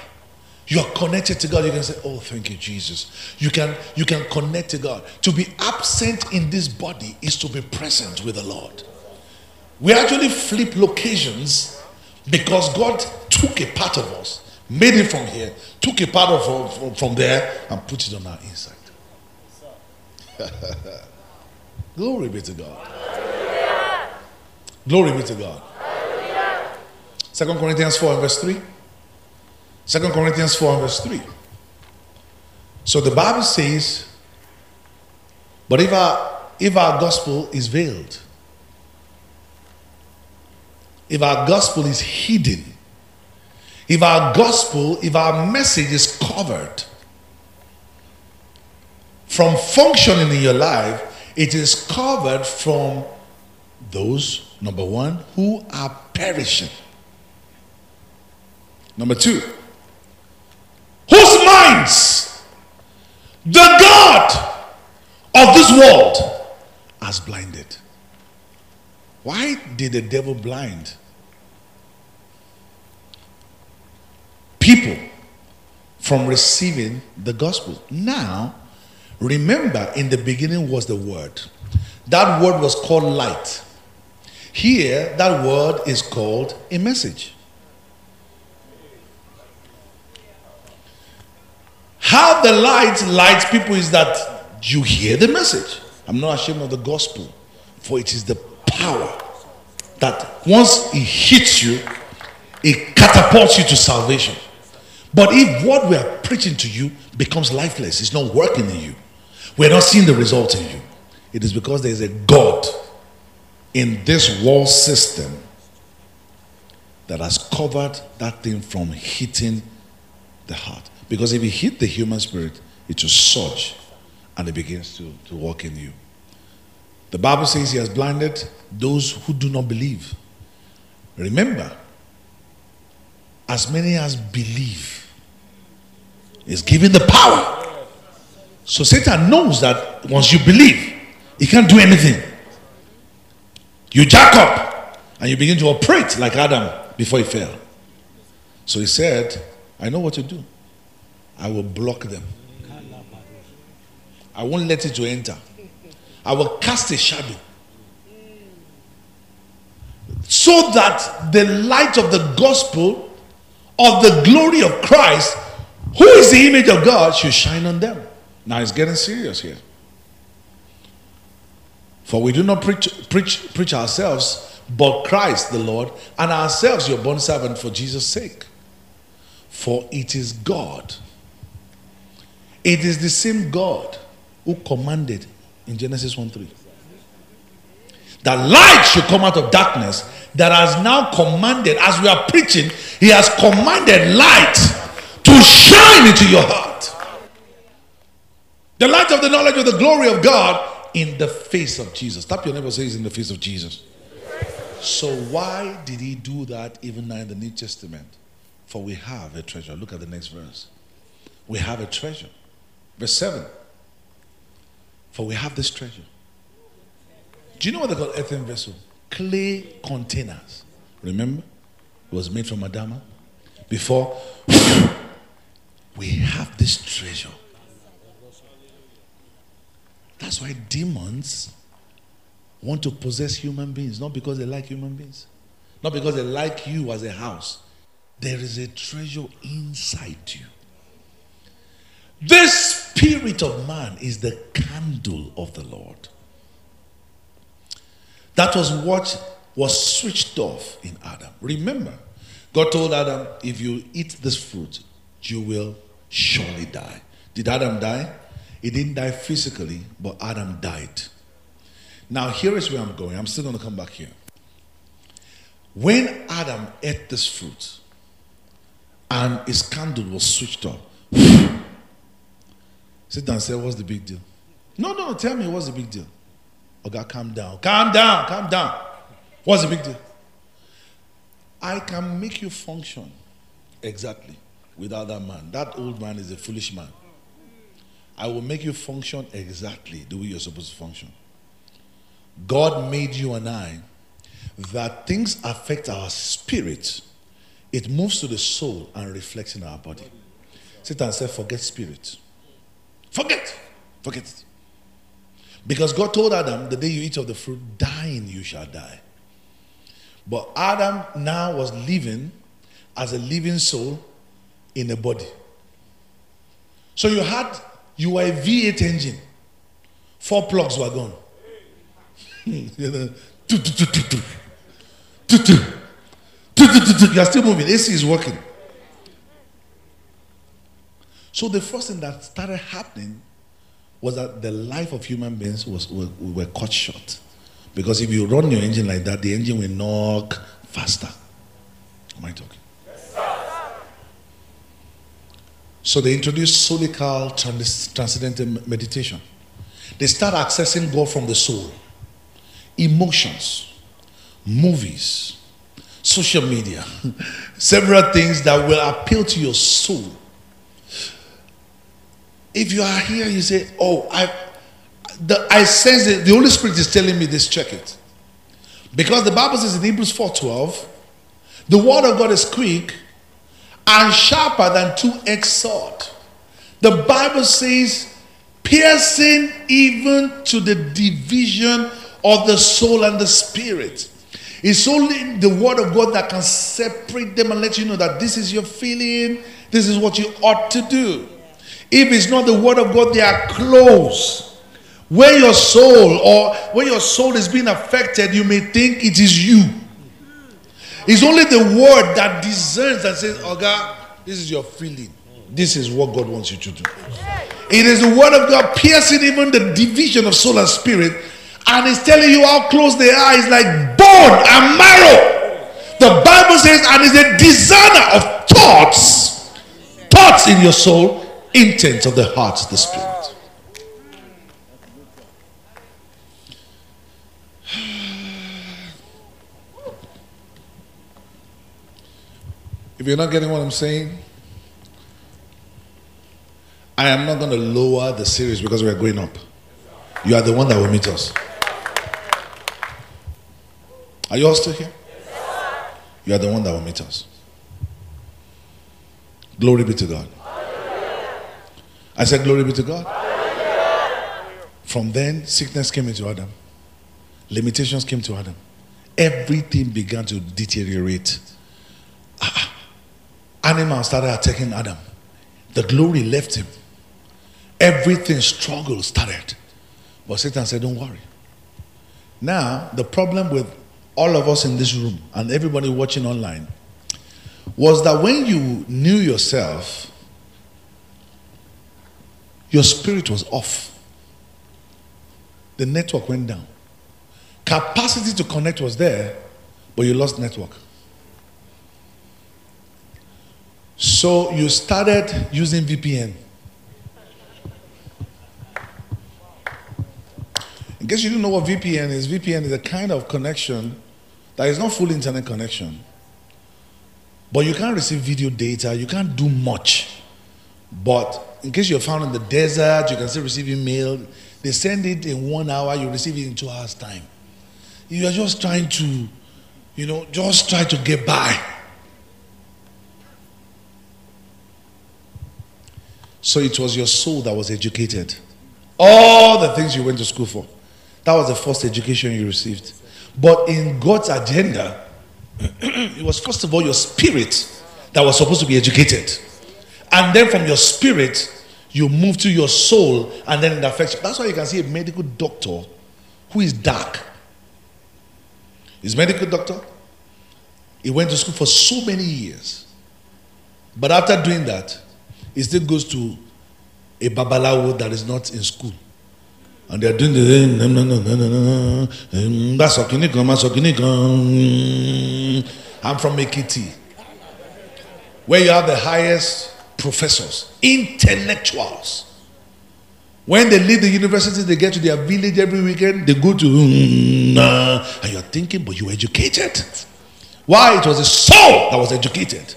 Speaker 1: you are connected to God. You can say, "Oh, thank you, Jesus." You can you can connect to God. To be absent in this body is to be present with the Lord. We actually flip locations because God took a part of us, made it from here, took a part of from, from there, and put it on our inside. [laughs] Glory be to God. Glory be to God. Second Corinthians 4 verse 3. Second Corinthians 4 verse 3. So the Bible says, but if our if our gospel is veiled, if our gospel is hidden, if our gospel, if our message is covered from functioning in your life, it is covered from those, number one, who are perishing. Number two, whose minds the God of this world has blinded. Why did the devil blind people from receiving the gospel? Now, remember, in the beginning was the word. That word was called light. Here, that word is called a message. How the light lights people is that you hear the message. I'm not ashamed of the gospel, for it is the power that once it hits you, it catapults you to salvation. But if what we are preaching to you becomes lifeless, it's not working in you, we're not seeing the result in you, it is because there is a God in this world system that has covered that thing from hitting the heart. Because if it hit the human spirit, it will surge and it begins to, to walk in you. The Bible says he has blinded those who do not believe. Remember, as many as believe is given the power. So Satan knows that once you believe, he can't do anything. You jack up and you begin to operate like Adam before he fell. So he said, I know what to do. I will block them. I won't let it to enter. I will cast a shadow. So that the light of the gospel of the glory of Christ, who is the image of God, should shine on them. Now it's getting serious here. For we do not preach, preach, preach ourselves, but Christ the Lord, and ourselves your bond servant for Jesus' sake. For it is God it is the same God who commanded in Genesis 1 3 that light should come out of darkness, that has now commanded, as we are preaching, He has commanded light to shine into your heart. The light of the knowledge of the glory of God in the face of Jesus. Tap your neighbor says in the face of Jesus. So why did he do that even now in the New Testament? For we have a treasure. Look at the next verse. We have a treasure. Verse 7. For we have this treasure. Do you know what they call earthen vessel? Clay containers. Remember? It was made from Adama. Before [coughs] we have this treasure. That's why demons want to possess human beings, not because they like human beings, not because they like you as a house. There is a treasure inside you. This spirit of man is the candle of the Lord. That was what was switched off in Adam. Remember, God told Adam, if you eat this fruit, you will surely die. Did Adam die? He didn't die physically, but Adam died. Now, here is where I'm going. I'm still going to come back here. When Adam ate this fruit and his candle was switched off, sit down and say, What's the big deal? No, no, no. tell me what's the big deal. Oh, God, calm down. Calm down. Calm down. What's the big deal? I can make you function exactly without that man. That old man is a foolish man. I will make you function exactly the way you're supposed to function. God made you and I that things affect our spirit, it moves to the soul and reflects in our body. Sit Satan said, Forget spirit. Forget. Forget it. Because God told Adam, The day you eat of the fruit, dying you shall die. But Adam now was living as a living soul in a body. So you had, you were a V8 engine. Four plugs were gone. you are still moving. AC is working. So the first thing that started happening was that the life of human beings was were, were cut short. Because if you run your engine like that, the engine will knock faster. Am I talking? So they introduced solical transcendental meditation. They start accessing God from the soul, emotions, movies, social media, [laughs] several things that will appeal to your soul. If you are here, you say, Oh, I the, I sense that the Holy Spirit is telling me this, check it. Because the Bible says in Hebrews 4:12, the word of God is quick and sharper than two-edged sword. The Bible says, piercing even to the division of the soul and the spirit. It's only the word of God that can separate them and let you know that this is your feeling, this is what you ought to do. If it's not the word of God, they are close. When your soul or when your soul is being affected, you may think it is you. It's only the word that discerns and says, Oh God, this is your feeling. This is what God wants you to do. It is the word of God piercing even the division of soul and spirit, and it's telling you how close they are. It's like bone and marrow. The Bible says, and is a designer of thoughts, thoughts in your soul, intents of the heart, the spirit. If you're not getting what I'm saying, I am not going to lower the series because we're going up. You are the one that will meet us. Are you all still here? You are the one that will meet us. Glory be to God. I said, Glory be to God. From then, sickness came into Adam, limitations came to Adam. Everything began to deteriorate. Ah, Animals started attacking Adam. The glory left him. Everything struggle started. But Satan said, Don't worry. Now, the problem with all of us in this room and everybody watching online was that when you knew yourself, your spirit was off. The network went down. Capacity to connect was there, but you lost network. So you started using VPN. In case you don't know what VPN is, VPN is a kind of connection that is not full internet connection. But you can't receive video data, you can't do much. But in case you're found in the desert, you can still receive email. They send it in one hour, you receive it in two hours' time. You are just trying to, you know, just try to get by. So it was your soul that was educated. All the things you went to school for. That was the first education you received. But in God's agenda, [clears throat] it was first of all your spirit that was supposed to be educated. And then from your spirit, you move to your soul, and then it affects you. That's why you can see a medical doctor who is dark. He's medical doctor. He went to school for so many years. But after doing that, he still goes to a babalawo that is not in school. And they're doing the no, mm, that's mm, I'm from Ekiti, where you have the highest professors, intellectuals. When they leave the university, they get to their village every weekend, they go to, hmm, and you're thinking, but you're educated. Why? It was the soul that was educated.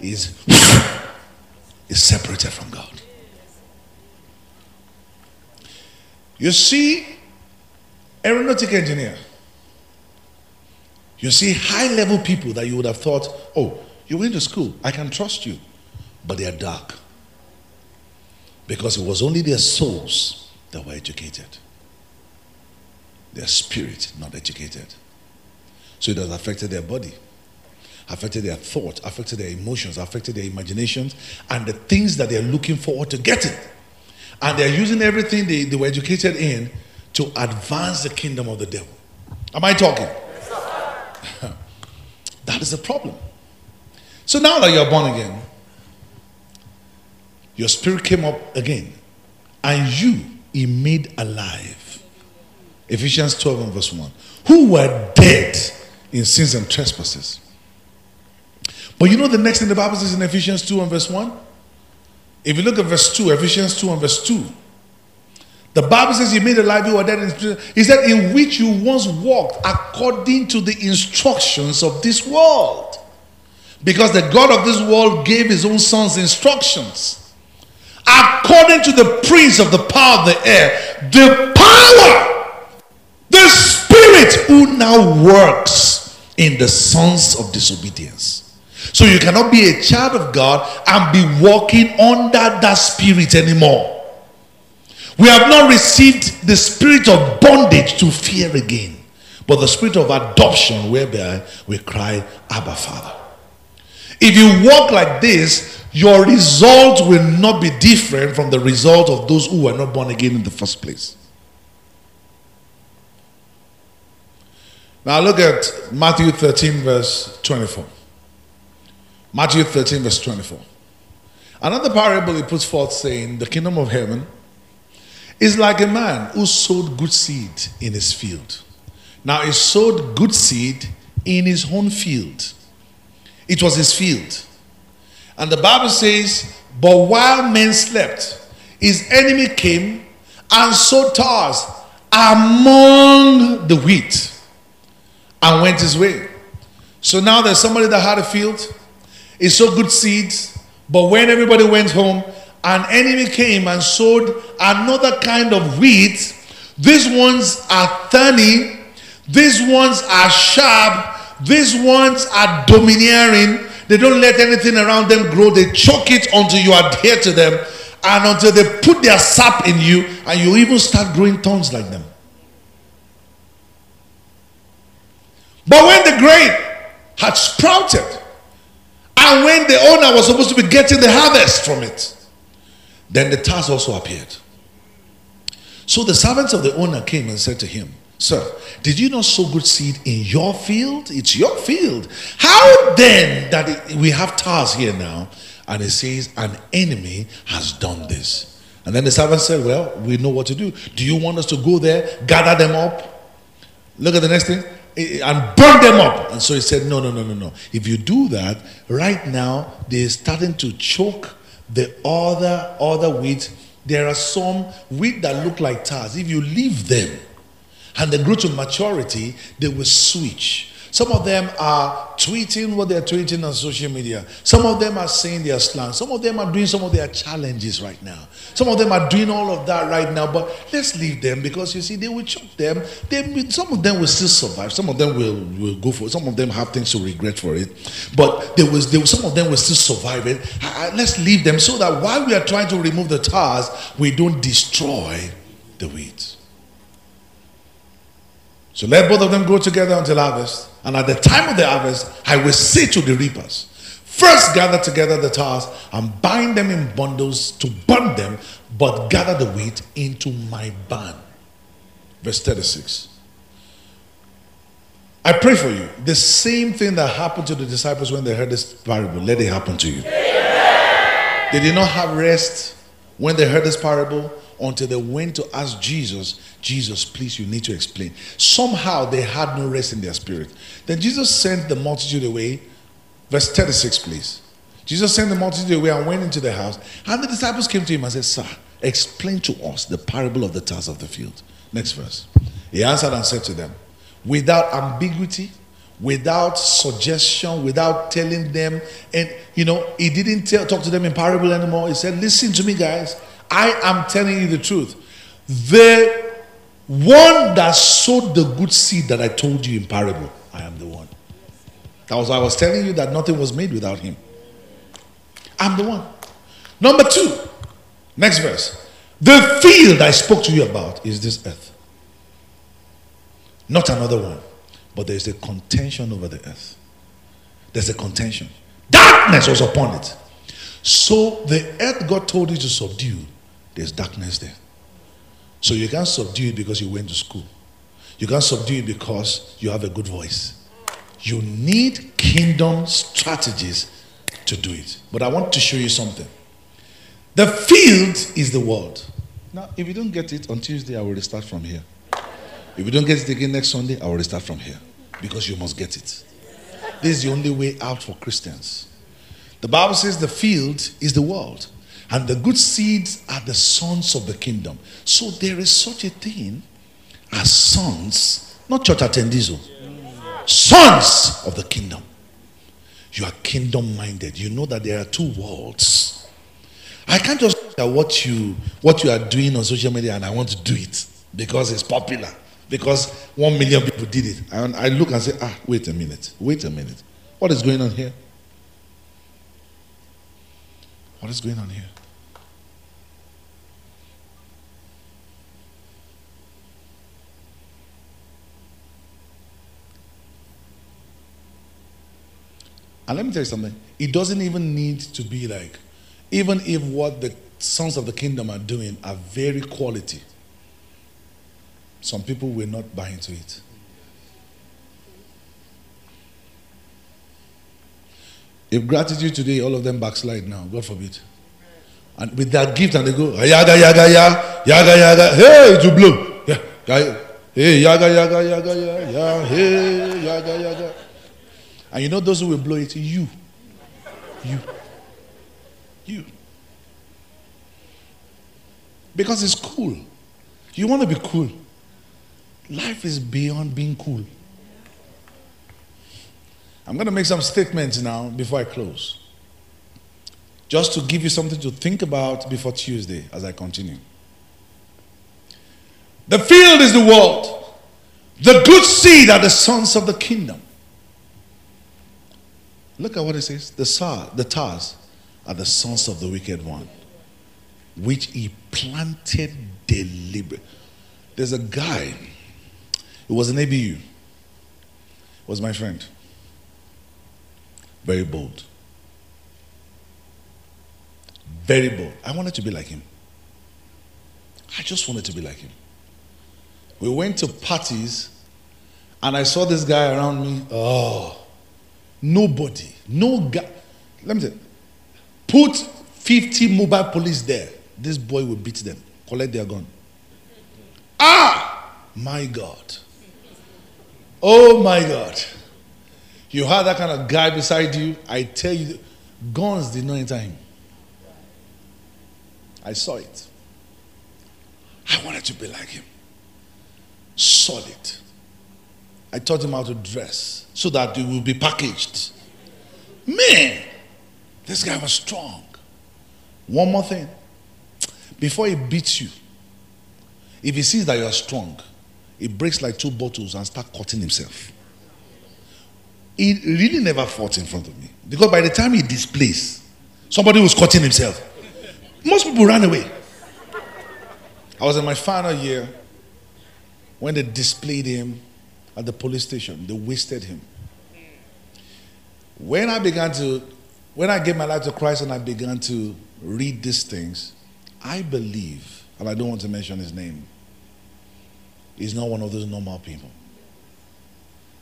Speaker 1: Is [laughs] is separated from God. You see, aeronautic engineer. You see high level people that you would have thought, oh, you went to school, I can trust you. But they are dark. Because it was only their souls that were educated, their spirit not educated. So it has affected their body, affected their thought, affected their emotions, affected their imaginations, and the things that they're looking forward to getting. And they're using everything they, they were educated in to advance the kingdom of the devil. Am I talking? [laughs] that is the problem. So now that you're born again, your spirit came up again, and you he made alive. Ephesians 12 and verse 1. Who were dead in sins and trespasses. But you know the next thing the Bible says in Ephesians 2 and verse 1? If you look at verse 2, Ephesians 2 and verse 2, the Bible says he made alive you were dead He said, in which you once walked according to the instructions of this world. Because the God of this world gave his own son's instructions. According to the prince of the power of the air, the power, the spirit who now works in the sons of disobedience. So you cannot be a child of God and be walking under that spirit anymore. We have not received the spirit of bondage to fear again, but the spirit of adoption, whereby we cry, Abba, Father. If you walk like this, your result will not be different from the result of those who were not born again in the first place. Now look at Matthew 13, verse 24. Matthew 13, verse 24. Another parable he puts forth saying, The kingdom of heaven is like a man who sowed good seed in his field. Now, he sowed good seed in his own field. It was his field. And the Bible says, But while men slept, his enemy came and sowed tares among the wheat and went his way. So now there's somebody that had a field it sowed good seeds, but when everybody went home, an enemy came and sowed another kind of wheat. These ones are thorny, these ones are sharp, these ones are domineering. They don't let anything around them grow, they choke it until you adhere to them and until they put their sap in you and you even start growing thorns like them. But when the grain had sprouted, and when the owner was supposed to be getting the harvest from it, then the task also appeared. So the servants of the owner came and said to him, Sir, did you not sow good seed in your field? It's your field. How then that we have tares here now? And it says, An enemy has done this. And then the servant said, Well, we know what to do. Do you want us to go there, gather them up? Look at the next thing and burn them up. And so he said, No, no, no, no, no. If you do that, right now they're starting to choke the other other wheat. There are some wheat that look like tares. If you leave them and they grew to maturity, they will switch. Some of them are tweeting what they're tweeting on social media. Some of them are saying their slang. Some of them are doing some of their challenges right now. Some of them are doing all of that right now. But let's leave them because you see, they will choke them. They, some of them will still survive. Some of them will, will go for it. Some of them have things to regret for it. But there was, there, some of them will still survive it. let's leave them so that while we are trying to remove the tares, we don't destroy the weeds. So let both of them go together until harvest. And at the time of the harvest, I will say to the reapers, First gather together the tares and bind them in bundles to burn them, but gather the wheat into my barn. Verse 36. I pray for you. The same thing that happened to the disciples when they heard this parable, let it happen to you. They did not have rest when they heard this parable until they went to ask Jesus, Jesus, please, you need to explain. Somehow they had no rest in their spirit. Then Jesus sent the multitude away. Verse 36, please. Jesus sent the multitude away and went into the house. And the disciples came to him and said, Sir, explain to us the parable of the tares of the field. Next verse. He answered and said to them, without ambiguity, without suggestion, without telling them, and you know, he didn't tell, talk to them in parable anymore. He said, Listen to me, guys. I am telling you the truth. The one that sowed the good seed that I told you in parable, I am the one. That was I was telling you that nothing was made without him. I'm the one. Number two, next verse. The field I spoke to you about is this earth. Not another one. But there's a contention over the earth. There's a contention. Darkness was upon it. So the earth God told you to subdue, there's darkness there. So you can't subdue it because you went to school. You can't subdue it because you have a good voice. You need kingdom strategies to do it. But I want to show you something. The field is the world. Now, if you don't get it on Tuesday, I will restart from here. If you don't get it again next Sunday, I will restart from here because you must get it. This is the only way out for Christians. The Bible says the field is the world, and the good seeds are the sons of the kingdom. So there is such a thing as sons, not church attendees, oh. sons of the kingdom. You are kingdom minded. You know that there are two worlds. I can't just look at what you what you are doing on social media and I want to do it because it's popular because one million people did it. And I look and say, ah, wait a minute, wait a minute. What is going on here? What is going on here? And let me tell you something. It doesn't even need to be like, even if what the sons of the kingdom are doing are very quality, some people will not buy into it. If gratitude today, all of them backslide now, God forbid. And with that gift, and they go, ah, yaga, yaga, yaga, yaga, yaga, hey, to blow. Yeah, hey, yaga, yaga, yaga, yaga, hey, yaga, yaga. And you know those who will blow it? You. You. You. Because it's cool. You want to be cool. Life is beyond being cool. I'm going to make some statements now before I close. Just to give you something to think about before Tuesday as I continue. The field is the world. The good seed are the sons of the kingdom. Look at what it says. The, sar, the tares are the sons of the wicked one, which he planted deliberately. There's a guy it was an ABU. Was my friend. Very bold. Very bold. I wanted to be like him. I just wanted to be like him. We went to parties and I saw this guy around me. Oh, nobody, no guy. Let me put 50 mobile police there. This boy will beat them, collect their gun. Ah, my God. Oh my God. You have that kind of guy beside you. I tell you, guns did not enter him. I saw it. I wanted to be like him. Solid. I taught him how to dress so that it will be packaged. Man, this guy was strong. One more thing. Before he beats you, if he sees that you are strong, he breaks like two bottles and start cutting himself. He really never fought in front of me. Because by the time he displays, somebody was cutting himself. Most people ran away. I was in my final year when they displayed him at the police station. They wasted him. When I began to, when I gave my life to Christ and I began to read these things, I believe, and I don't want to mention his name, he's not one of those normal people.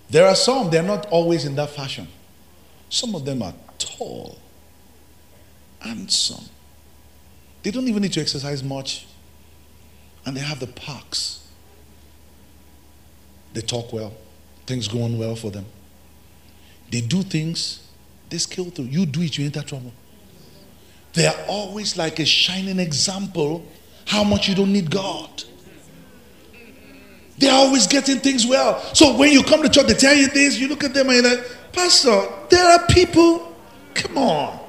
Speaker 1: There are some, they're not always in that fashion. Some of them are tall, handsome. They don't even need to exercise much. And they have the parks. They talk well, things going well for them. They do things, they scale through. You do it, you enter trouble. They are always like a shining example how much you don't need God. They're always getting things well. So when you come to church, they tell you this, you look at them and you're like, Pastor, there are people, come on.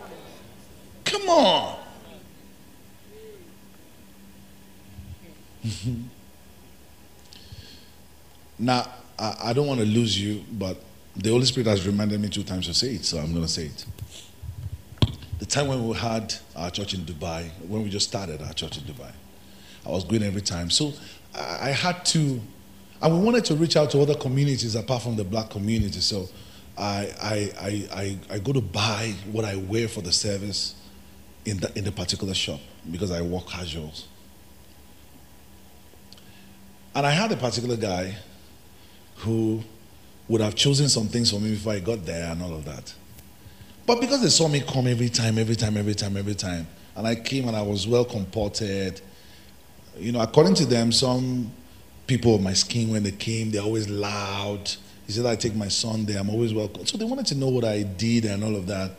Speaker 1: Come on. [laughs] Mm-hmm. Now, I, I don't want to lose you, but the Holy Spirit has reminded me two times to say it, so I'm going to say it. The time when we had our church in Dubai, when we just started our church in Dubai, I was going every time. So I had to, and we wanted to reach out to other communities apart from the black community. So I, I, I, I, I go to buy what I wear for the service in the, in the particular shop because I work casuals. And I had a particular guy who would have chosen some things for me before I got there and all of that. But because they saw me come every time, every time, every time, every time, and I came and I was well comported, you know, according to them, some people of my skin, when they came, they're always loud. He said, I take my son there, I'm always welcome. So they wanted to know what I did and all of that.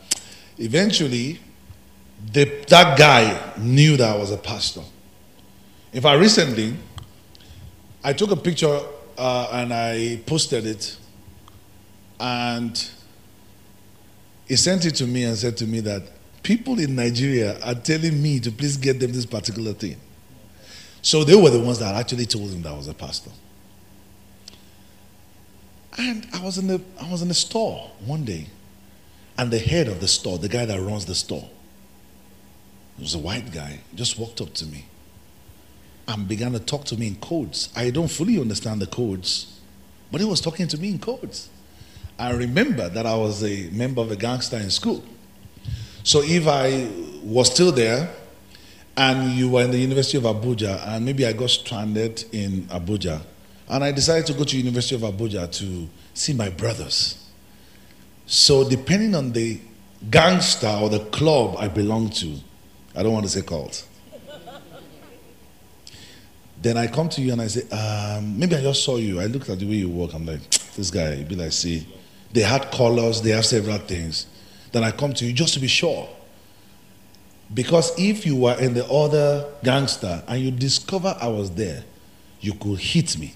Speaker 1: Eventually, that guy knew that I was a pastor. In fact, recently, I took a picture uh, and I posted it and he sent it to me and said to me that people in Nigeria are telling me to please get them this particular thing. So they were the ones that actually told him that I was a pastor. And I was in the I was in the store one day, and the head of the store, the guy that runs the store, was a white guy, just walked up to me and began to talk to me in codes. I don't fully understand the codes, but he was talking to me in codes. I remember that I was a member of a gangster in school. So if I was still there and you were in the University of Abuja and maybe I got stranded in Abuja and I decided to go to University of Abuja to see my brothers. So depending on the gangster or the club I belong to, I don't want to say cult. Then I come to you and I say, um, maybe I just saw you. I looked at the way you walk. I'm like, [tsk] this guy. Be like, see, they had colors, they have several things. Then I come to you just to be sure. Because if you were in the other gangster and you discover I was there, you could hit me.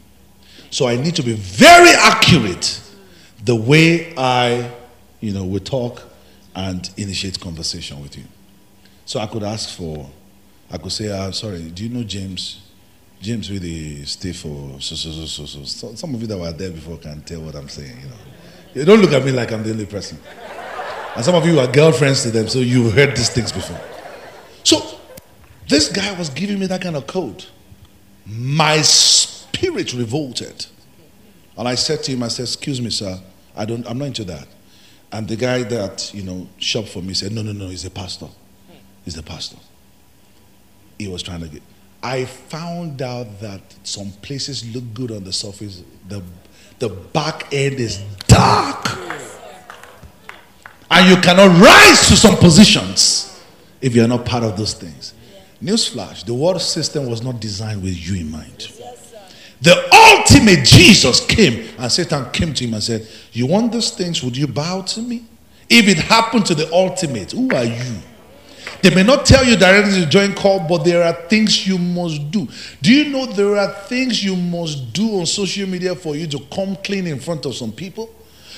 Speaker 1: So I need to be very accurate the way I, you know, will talk and initiate conversation with you. So I could ask for, I could say, I'm sorry, do you know James? James really stay for so, so, so, so, so. so. Some of you that were there before can tell what I'm saying, you know. You don't look at me like I'm the only person. And some of you are girlfriends to them, so you've heard these things before. So this guy was giving me that kind of code. My spirit revolted. And I said to him, I said, excuse me, sir, I don't, I'm not into that. And the guy that, you know, shopped for me said, no, no, no, he's a pastor. He's the pastor. He was trying to get. I found out that some places look good on the surface. The the back end is dark. And you cannot rise to some positions if you're not part of those things. Newsflash the world system was not designed with you in mind. The ultimate Jesus came and Satan came to him and said, You want these things? Would you bow to me? If it happened to the ultimate, who are you? They may not tell you directly to join call, but there are things you must do. Do you know there are things you must do on social media for you to come clean in front of some people?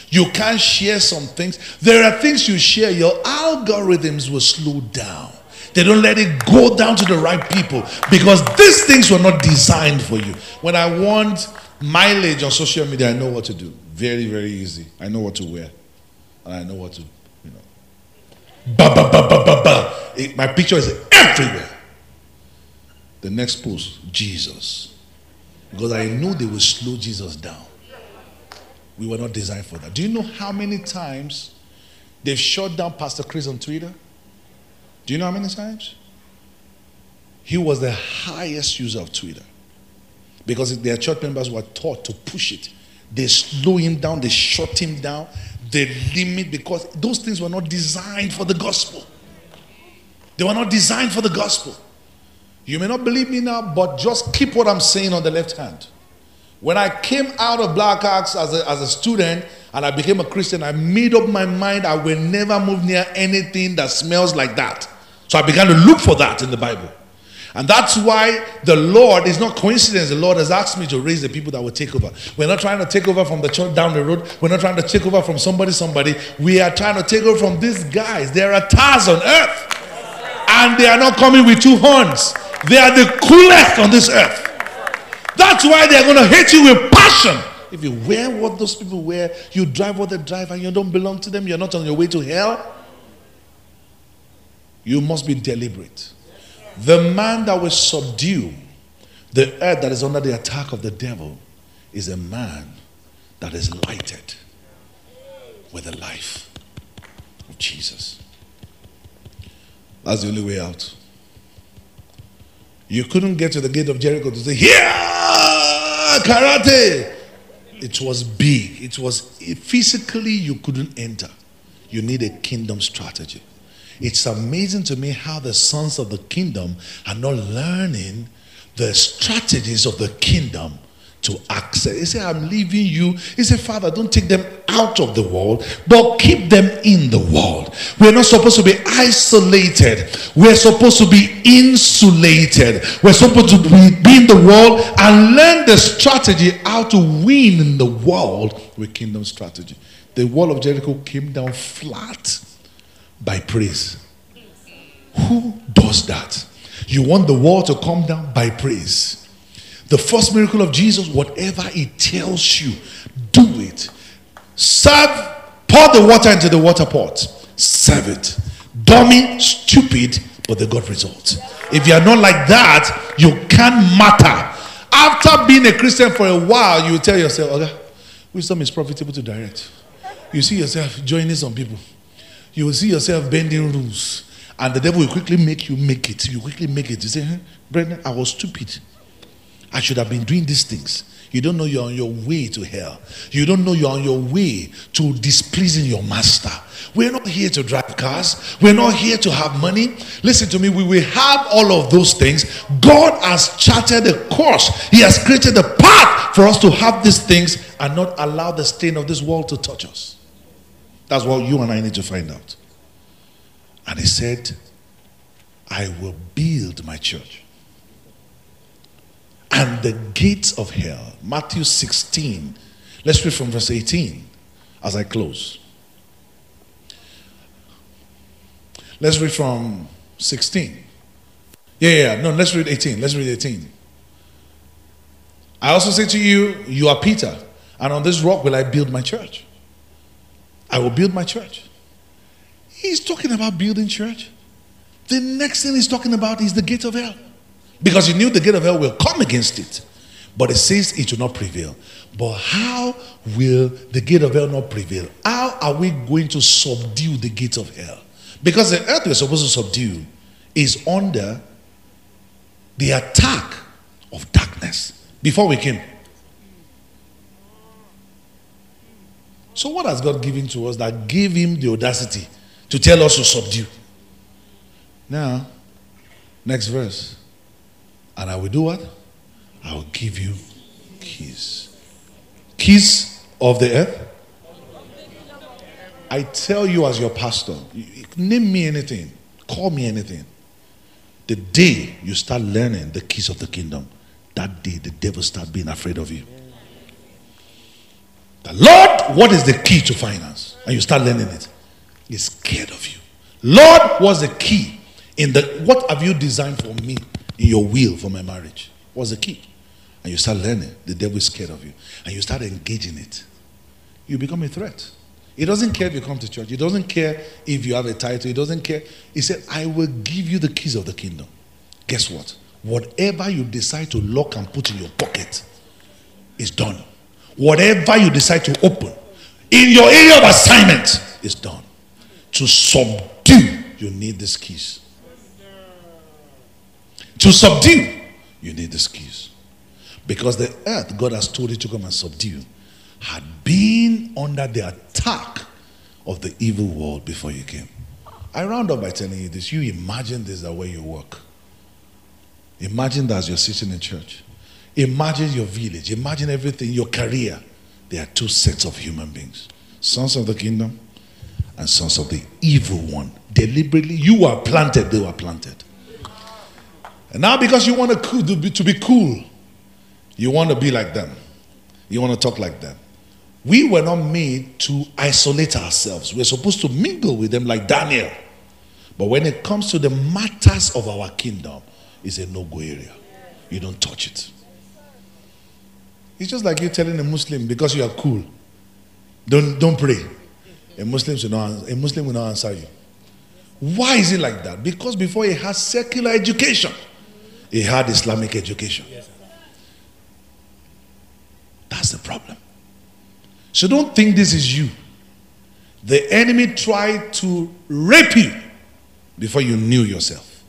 Speaker 1: You can't share some things. There are things you share, your algorithms will slow down. They don't let it go down to the right people because these things were not designed for you. When I want mileage on social media, I know what to do. Very, very easy. I know what to wear. And I know what to Ba, ba, ba, ba, ba, ba. It, my picture is everywhere. The next post, Jesus. Because I knew they would slow Jesus down. We were not designed for that. Do you know how many times they've shut down Pastor Chris on Twitter? Do you know how many times? He was the highest user of Twitter because their church members were taught to push it. They slow him down, they shut him down, they limit because those things were not designed for the gospel. They were not designed for the gospel. You may not believe me now, but just keep what I'm saying on the left hand. When I came out of Black Axe as a, as a student and I became a Christian, I made up my mind I will never move near anything that smells like that. So I began to look for that in the Bible. And that's why the Lord is not coincidence. The Lord has asked me to raise the people that will take over. We're not trying to take over from the church down the road. We're not trying to take over from somebody, somebody. We are trying to take over from these guys. There are tares on earth. And they are not coming with two horns. They are the coolest on this earth. That's why they're going to hate you with passion. If you wear what those people wear, you drive what they drive, and you don't belong to them, you're not on your way to hell. You must be deliberate. The man that will subdue the earth that is under the attack of the devil is a man that is lighted with the life of Jesus. That's the only way out. You couldn't get to the gate of Jericho to say, Here, karate. It was big. It was physically, you couldn't enter. You need a kingdom strategy. It's amazing to me how the sons of the kingdom are not learning the strategies of the kingdom to access. He said, I'm leaving you. He said, Father, don't take them out of the world, but keep them in the world. We're not supposed to be isolated. We're supposed to be insulated. We're supposed to be, be in the world and learn the strategy how to win in the world with kingdom strategy. The wall of Jericho came down flat by praise. Who does that? You want the wall to come down by praise. The first miracle of Jesus, whatever he tells you, do it. Serve, pour the water into the water pot. Serve it. Dummy, stupid, but they got results. If you are not like that, you can't matter. After being a Christian for a while, you tell yourself, okay, wisdom is profitable to direct. You see yourself joining some people you will see yourself bending rules. And the devil will quickly make you make it. You quickly make it. You say, hey, Brendan, I was stupid. I should have been doing these things. You don't know you're on your way to hell. You don't know you're on your way to displeasing your master. We're not here to drive cars. We're not here to have money. Listen to me. We will have all of those things. God has charted a course, He has created a path for us to have these things and not allow the stain of this world to touch us. That's what you and I need to find out. And he said, I will build my church. And the gates of hell, Matthew 16. Let's read from verse 18 as I close. Let's read from 16. Yeah, yeah, no, let's read 18. Let's read 18. I also say to you, you are Peter, and on this rock will I build my church I will build my church. He's talking about building church. The next thing he's talking about is the gate of hell. Because he knew the gate of hell will come against it. But it says it will not prevail. But how will the gate of hell not prevail? How are we going to subdue the gate of hell? Because the earth we're supposed to subdue is under the attack of darkness. Before we came, So, what has God given to us that gave him the audacity to tell us to subdue? Now, next verse. And I will do what? I will give you keys. Keys of the earth? I tell you as your pastor, name me anything, call me anything. The day you start learning the keys of the kingdom, that day the devil start being afraid of you. The Lord, what is the key to finance? And you start learning it. He's scared of you. Lord, what's the key? In the what have you designed for me in your will for my marriage? What's the key? And you start learning. The devil is scared of you. And you start engaging it. You become a threat. He doesn't care if you come to church. He doesn't care if you have a title. He doesn't care. He said, I will give you the keys of the kingdom. Guess what? Whatever you decide to lock and put in your pocket is done. Whatever you decide to open in your area of assignment is done. To subdue, you need these keys. To subdue, you need these keys. Because the earth God has told you to come and subdue had been under the attack of the evil world before you came. I round up by telling you this. You imagine this the way you work. Imagine that as you're sitting in church. Imagine your village. Imagine everything, your career. There are two sets of human beings sons of the kingdom and sons of the evil one. Deliberately, you are planted, they were planted. And now, because you want to, to be cool, you want to be like them, you want to talk like them. We were not made to isolate ourselves. We're supposed to mingle with them like Daniel. But when it comes to the matters of our kingdom, it's a no go area. You don't touch it. It's just like you telling a Muslim because you are cool, don't, don't pray. A Muslim, will not, a Muslim will not answer you. Why is it like that? Because before he had secular education, he had Islamic education. That's the problem. So don't think this is you. The enemy tried to rape you before you knew yourself.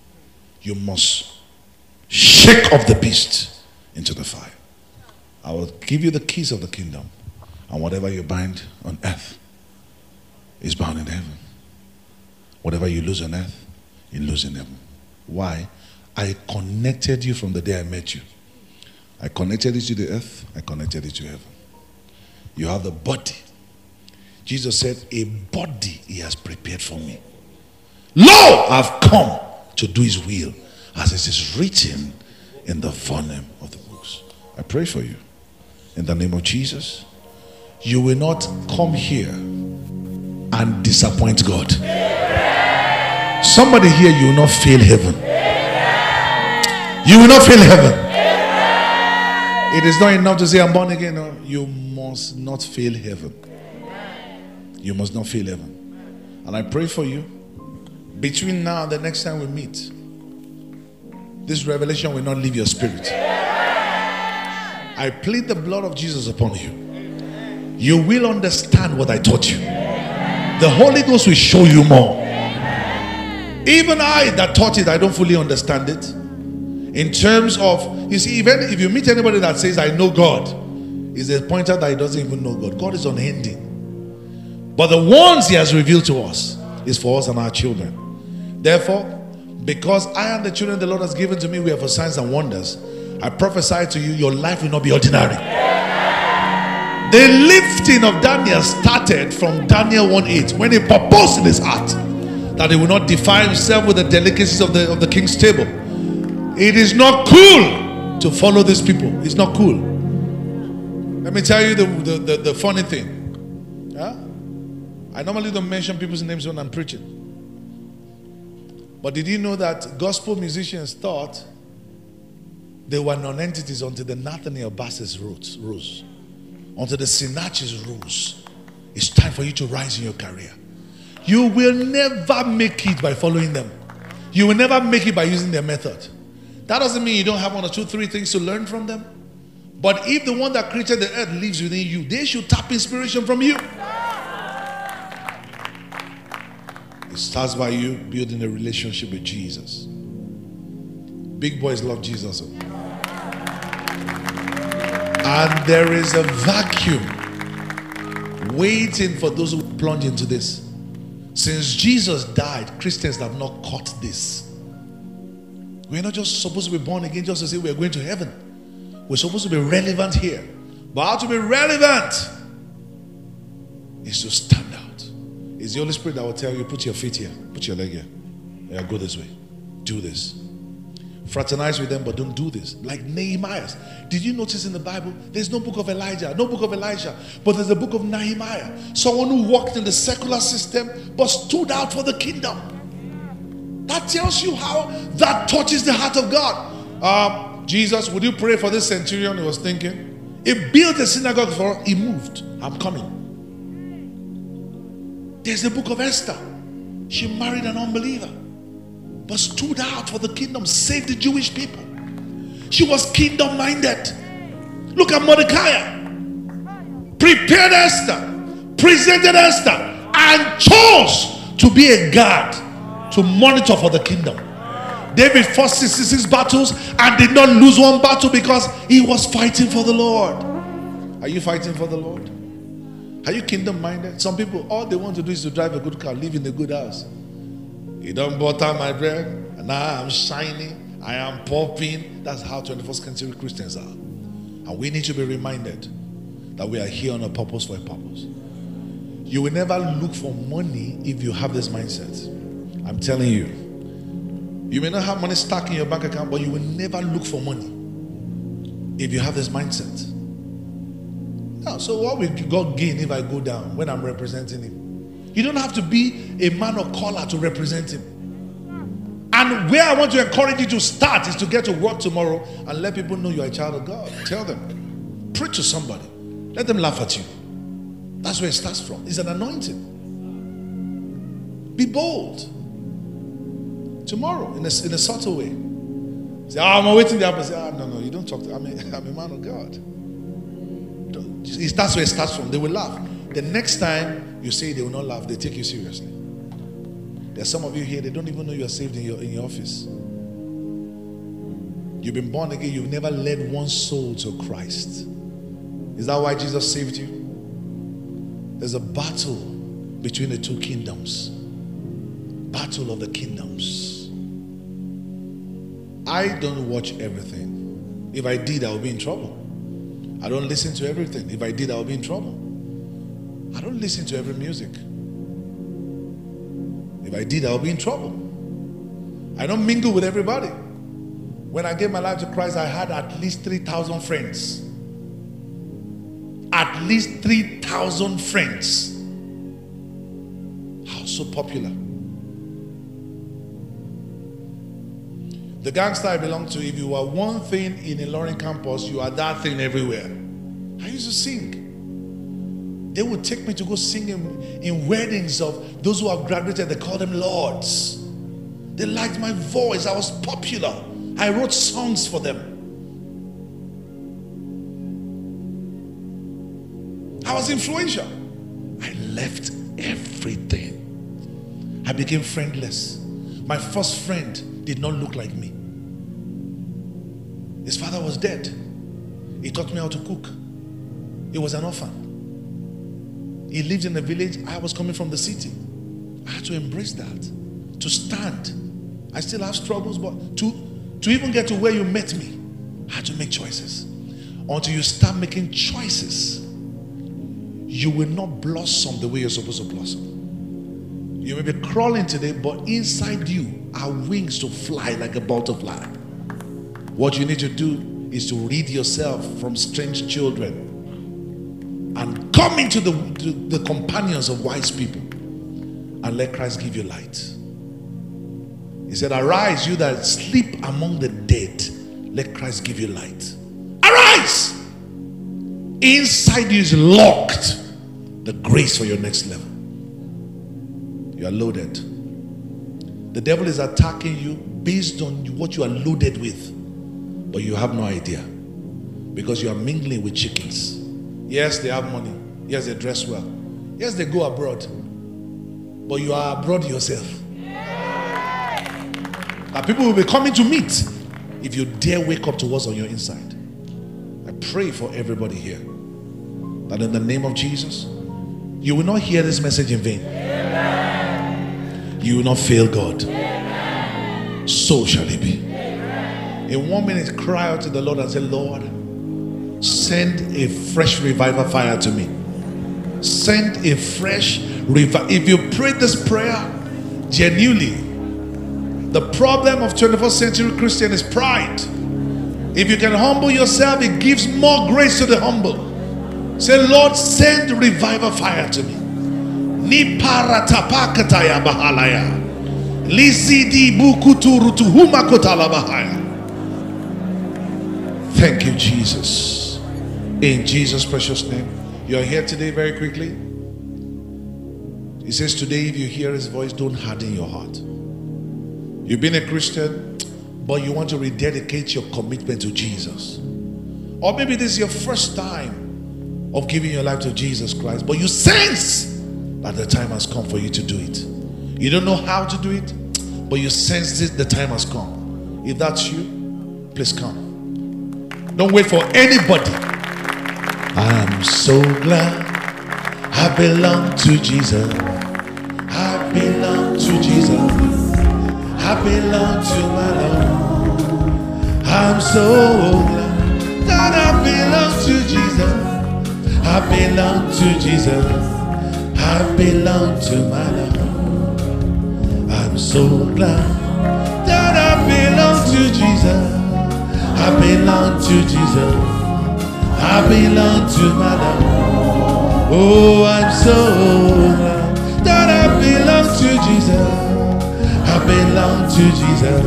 Speaker 1: You must shake off the beast into the fire. I will give you the keys of the kingdom, and whatever you bind on earth is bound in heaven. Whatever you lose on earth, you lose in heaven. Why? I connected you from the day I met you. I connected you to the earth, I connected you to heaven. You have the body. Jesus said, A body he has prepared for me. Lo, I've come to do his will, as it is written in the volume of the books. I pray for you. In the name of Jesus, you will not come here and disappoint God. Somebody here, you will not fail heaven. You will not fail heaven. It is not enough to say, I'm born again. No, you must not fail heaven. You must not fail heaven. And I pray for you between now and the next time we meet, this revelation will not leave your spirit. I plead the blood of Jesus upon you. You will understand what I taught you. The Holy Ghost will show you more. Even I that taught it, I don't fully understand it in terms of, you see, even if you meet anybody that says, I know God, is a pointer that he doesn't even know God. God is unending. But the ones he has revealed to us is for us and our children. Therefore, because I am the children the Lord has given to me, we are for signs and wonders. I prophesy to you, your life will not be ordinary. The lifting of Daniel started from Daniel 1 8 when he proposed in his heart that he will not defile himself with the delicacies of the, of the king's table. It is not cool to follow these people. It's not cool. Let me tell you the, the, the, the funny thing. Yeah? I normally don't mention people's names when I'm preaching. But did you know that gospel musicians thought they were non-entities until the Nathaniel Bassey's rose, until the Sinach's rose. It's time for you to rise in your career. You will never make it by following them. You will never make it by using their method. That doesn't mean you don't have one or two, three things to learn from them. But if the one that created the earth lives within you, they should tap inspiration from you. It starts by you building a relationship with Jesus. Big boys love Jesus. Oh. And there is a vacuum waiting for those who plunge into this. Since Jesus died, Christians have not caught this. We're not just supposed to be born again just to say we're going to heaven. We're supposed to be relevant here. But how to be relevant is to stand out. It's the Holy Spirit that will tell you, put your feet here, put your leg here. Yeah, go this way. Do this. Fraternize with them, but don't do this. Like Nehemiah. Did you notice in the Bible? There's no book of Elijah, no book of Elijah, but there's a book of Nehemiah. Someone who walked in the secular system but stood out for the kingdom. That tells you how that touches the heart of God. Um, Jesus, would you pray for this centurion? He was thinking. He built a synagogue for he moved. I'm coming. There's the book of Esther. She married an unbeliever, but stood out for the kingdom, saved the Jewish people. She was kingdom minded. Look at Mordecai. prepared Esther, presented Esther, and chose to be a guard to monitor for the kingdom. David fought 66 battles and did not lose one battle because he was fighting for the Lord. Are you fighting for the Lord? Are you kingdom minded? Some people, all they want to do is to drive a good car, live in a good house. You don't butter my bread, and now I'm shining, I am popping. That's how 21st century Christians are. And we need to be reminded that we are here on a purpose for a purpose. You will never look for money if you have this mindset. I'm telling you. You may not have money stuck in your bank account, but you will never look for money if you have this mindset. Now, so what will God gain if I go down when I'm representing Him? You don't have to be a man of color to represent Him. And where I want to encourage you to start is to get to work tomorrow and let people know you're a child of God. Tell them, preach to somebody, let them laugh at you. That's where it starts from. It's an anointing. Be bold. Tomorrow, in a, in a subtle way. Say, oh, I'm waiting there. Say, oh, no, no, you don't talk to me. [laughs] I'm a man of God. That's where it starts from. They will laugh. The next time you say they will not laugh, they take you seriously. There's some of you here, they don't even know you are saved in your, in your office. You've been born again, you've never led one soul to Christ. Is that why Jesus saved you? There's a battle between the two kingdoms. Battle of the kingdoms. I don't watch everything. If I did, I would be in trouble. I don't listen to everything. If I did, I would be in trouble. I don't listen to every music. If I did, I'll be in trouble. I don't mingle with everybody. When I gave my life to Christ, I had at least 3,000 friends. At least 3,000 friends. How so popular? The gangster I belong to, if you are one thing in a learning campus, you are that thing everywhere. I used to sing. They would take me to go sing in, in weddings of those who have graduated. They call them lords. They liked my voice. I was popular. I wrote songs for them. I was influential. I left everything. I became friendless. My first friend did not look like me. His father was dead. He taught me how to cook. He was an orphan. He lived in a village. I was coming from the city. I had to embrace that, to stand. I still have struggles, but to, to even get to where you met me, I had to make choices. Until you start making choices, you will not blossom the way you're supposed to blossom. You may be crawling today, but inside you are wings to fly like a butterfly. What you need to do is to rid yourself from strange children and come into the, the, the companions of wise people and let Christ give you light. He said, Arise, you that sleep among the dead, let Christ give you light. Arise! Inside you is locked the grace for your next level. You are loaded. The devil is attacking you based on what you are loaded with but you have no idea because you are mingling with chickens. Yes, they have money. Yes, they dress well. Yes, they go abroad. But you are abroad yourself. That people will be coming to meet if you dare wake up to what's on your inside. I pray for everybody here that in the name of Jesus, you will not hear this message in vain. Amen. You will not fail God. Amen. So shall it be. In one minute, cry out to the Lord and say, Lord, send a fresh revival fire to me. Send a fresh revival. If you pray this prayer genuinely, the problem of 21st century Christian is pride. If you can humble yourself, it gives more grace to the humble. Say, Lord, send revival fire to me. Ni paratapakataya bahalaya. Lizidi bukuturutuhuma kotala bahaya. Thank you, Jesus. In Jesus' precious name. You are here today very quickly. He says, Today, if you hear his voice, don't harden your heart. You've been a Christian, but you want to rededicate your commitment to Jesus. Or maybe this is your first time of giving your life to Jesus Christ, but you sense that the time has come for you to do it. You don't know how to do it, but you sense it, the time has come. If that's you, please come. Don't wait for anybody. I'm so glad I belong to Jesus. I belong to Jesus. I belong to my Lord. I'm so glad that I belong to Jesus. I belong to Jesus. I belong to my Lord. I'm so glad that I belong to Jesus. I belong to Jesus. I belong to my Lord. Oh, I'm so glad that I belong to Jesus. I belong to Jesus.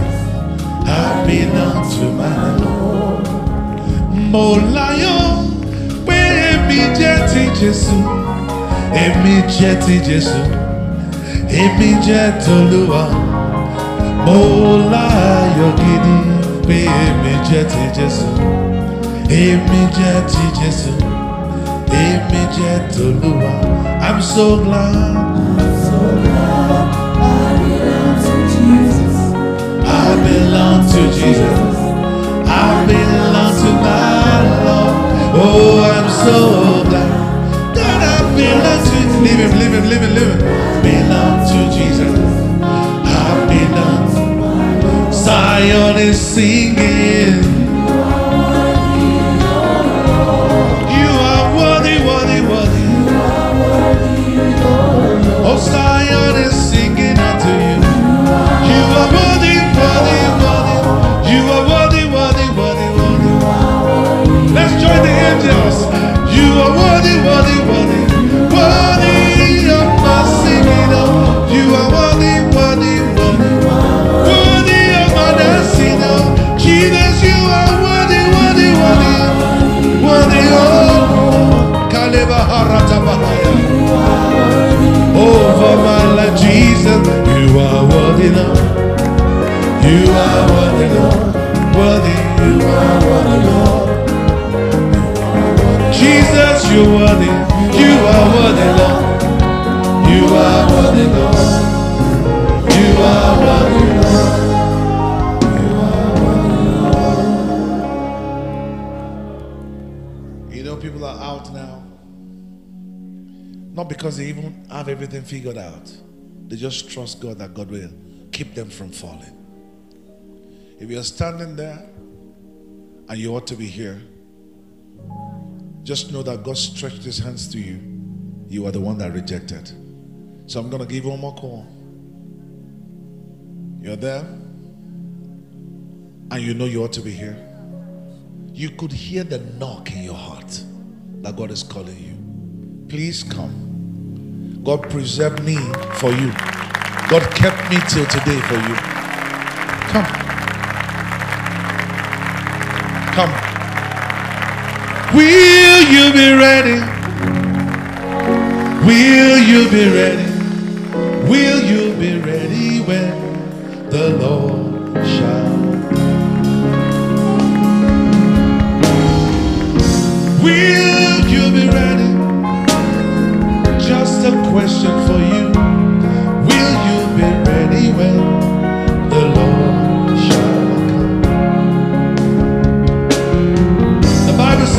Speaker 1: I belong to my Lord. Láyọ̀ pé èmi jẹ́ ti Jésù. Èmi jẹ́ ti Jésù. Èmi jẹ́ tolúwa. Mo láyọ̀ gidi pé èmi jẹ́ Jésù. Èmi tolúwa. I'm so glad. I belong to Jesus. I belong to my Lord. Oh, I'm so glad that I belong to. Belong to Jesus. I belong. Zion is singing. Worthy, Lord. You are worthy, Lord. Worthy, you are worthy, Lord. Jesus, you're worthy. You are worthy, Lord. You are worthy, Lord. You are worthy, Lord. You know, people are out now. Not because they even have everything figured out. They just trust God that God will keep them from falling. If you're standing there and you ought to be here, just know that God stretched his hands to you. You are the one that rejected. So I'm going to give you one more call. You're there and you know you ought to be here. You could hear the knock in your heart that God is calling you. Please come. God preserved me for you. God kept me till today for you. Come. Come. Will you be ready? Will you be ready? Will you be ready when the Lord shall? Will you be ready? Just a question for you.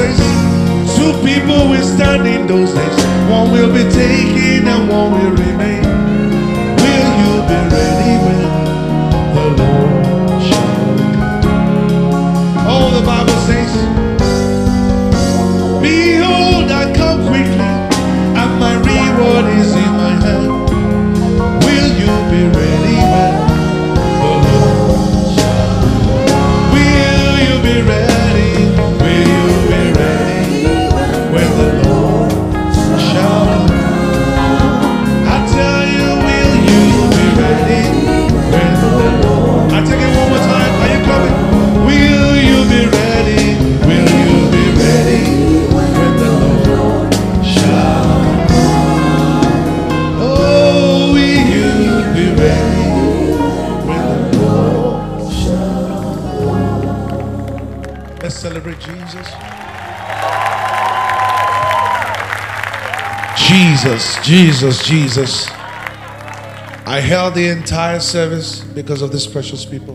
Speaker 1: The two people will stand in those days. One will be taken and one will remain. Will you be ready when the Lord shall come? Oh, the Bible says. Behold, I come quickly, and my reward is in my hand. Will you be ready Jesus, Jesus, Jesus. I held the entire service because of these precious people.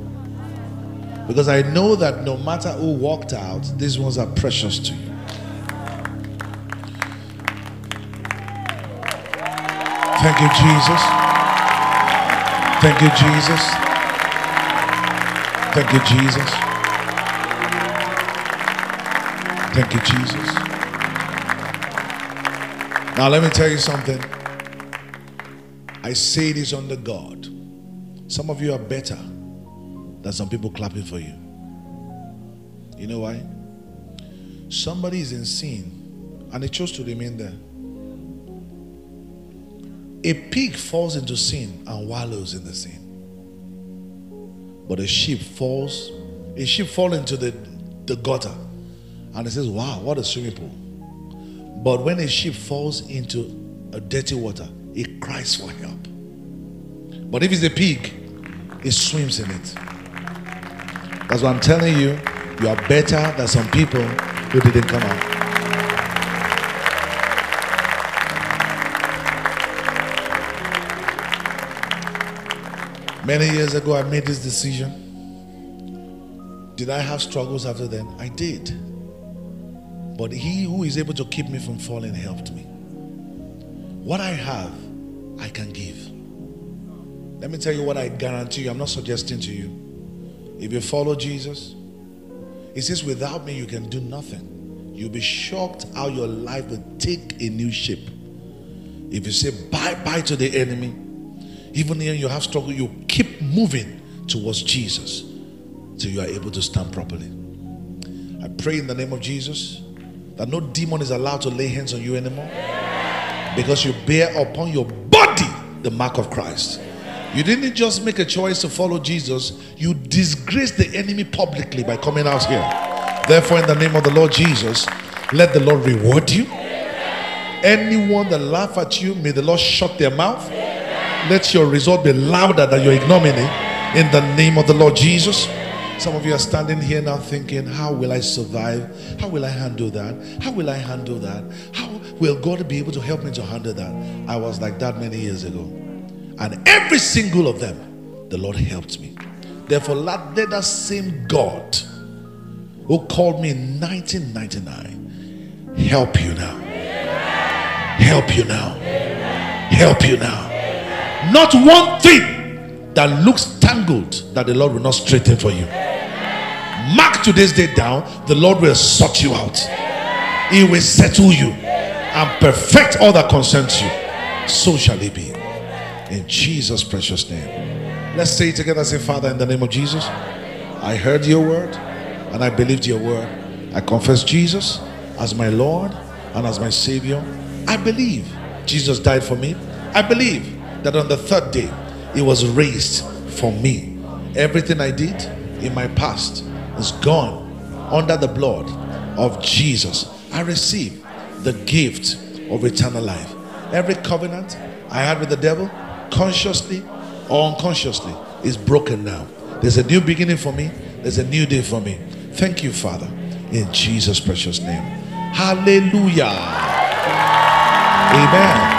Speaker 1: Because I know that no matter who walked out, these ones are precious to you. Thank you, Jesus. Thank you, Jesus. Thank you, Jesus. Thank you, Jesus. Now, let me tell you something. I say this under God. Some of you are better than some people clapping for you. You know why? Somebody is in sin and they chose to remain there. A pig falls into sin and wallows in the sin. But a sheep falls, a sheep falls into the, the gutter and it says, Wow, what a swimming pool. But when a sheep falls into a dirty water, it cries for help. But if it's a pig, it swims in it. That's what I'm telling you. You are better than some people who didn't come out. Many years ago, I made this decision. Did I have struggles after then? I did. But he who is able to keep me from falling helped me. What I have, I can give. Let me tell you what I guarantee you. I'm not suggesting to you. If you follow Jesus, he says, without me, you can do nothing. You'll be shocked how your life will take a new shape. If you say bye bye to the enemy, even when you have struggle, you keep moving towards Jesus till you are able to stand properly. I pray in the name of Jesus that no demon is allowed to lay hands on you anymore because you bear upon your body the mark of Christ. You didn't just make a choice to follow Jesus, you disgraced the enemy publicly by coming out here. Therefore, in the name of the Lord Jesus, let the Lord reward you. Anyone that laugh at you, may the Lord shut their mouth. Let your result be louder than your ignominy in the name of the Lord Jesus. Some of you are standing here now thinking, How will I survive? How will I handle that? How will I handle that? How will God be able to help me to handle that? I was like that many years ago. And every single of them, the Lord helped me. Therefore, let that same God who called me in 1999 help you now. Help you now. Help you now. Not one thing that looks tangled that the Lord will not straighten for you. Mark today's day down, the Lord will sort you out. He will settle you and perfect all that concerns you. So shall it be. In Jesus' precious name. Let's say it together. Say, Father, in the name of Jesus, I heard your word and I believed your word. I confess Jesus as my Lord and as my Savior. I believe Jesus died for me. I believe that on the third day he was raised for me. Everything I did in my past is gone under the blood of Jesus. I receive the gift of eternal life. Every covenant I had with the devil, consciously or unconsciously, is broken now. There's a new beginning for me, there's a new day for me. Thank you, Father, in Jesus' precious name. Hallelujah. Amen.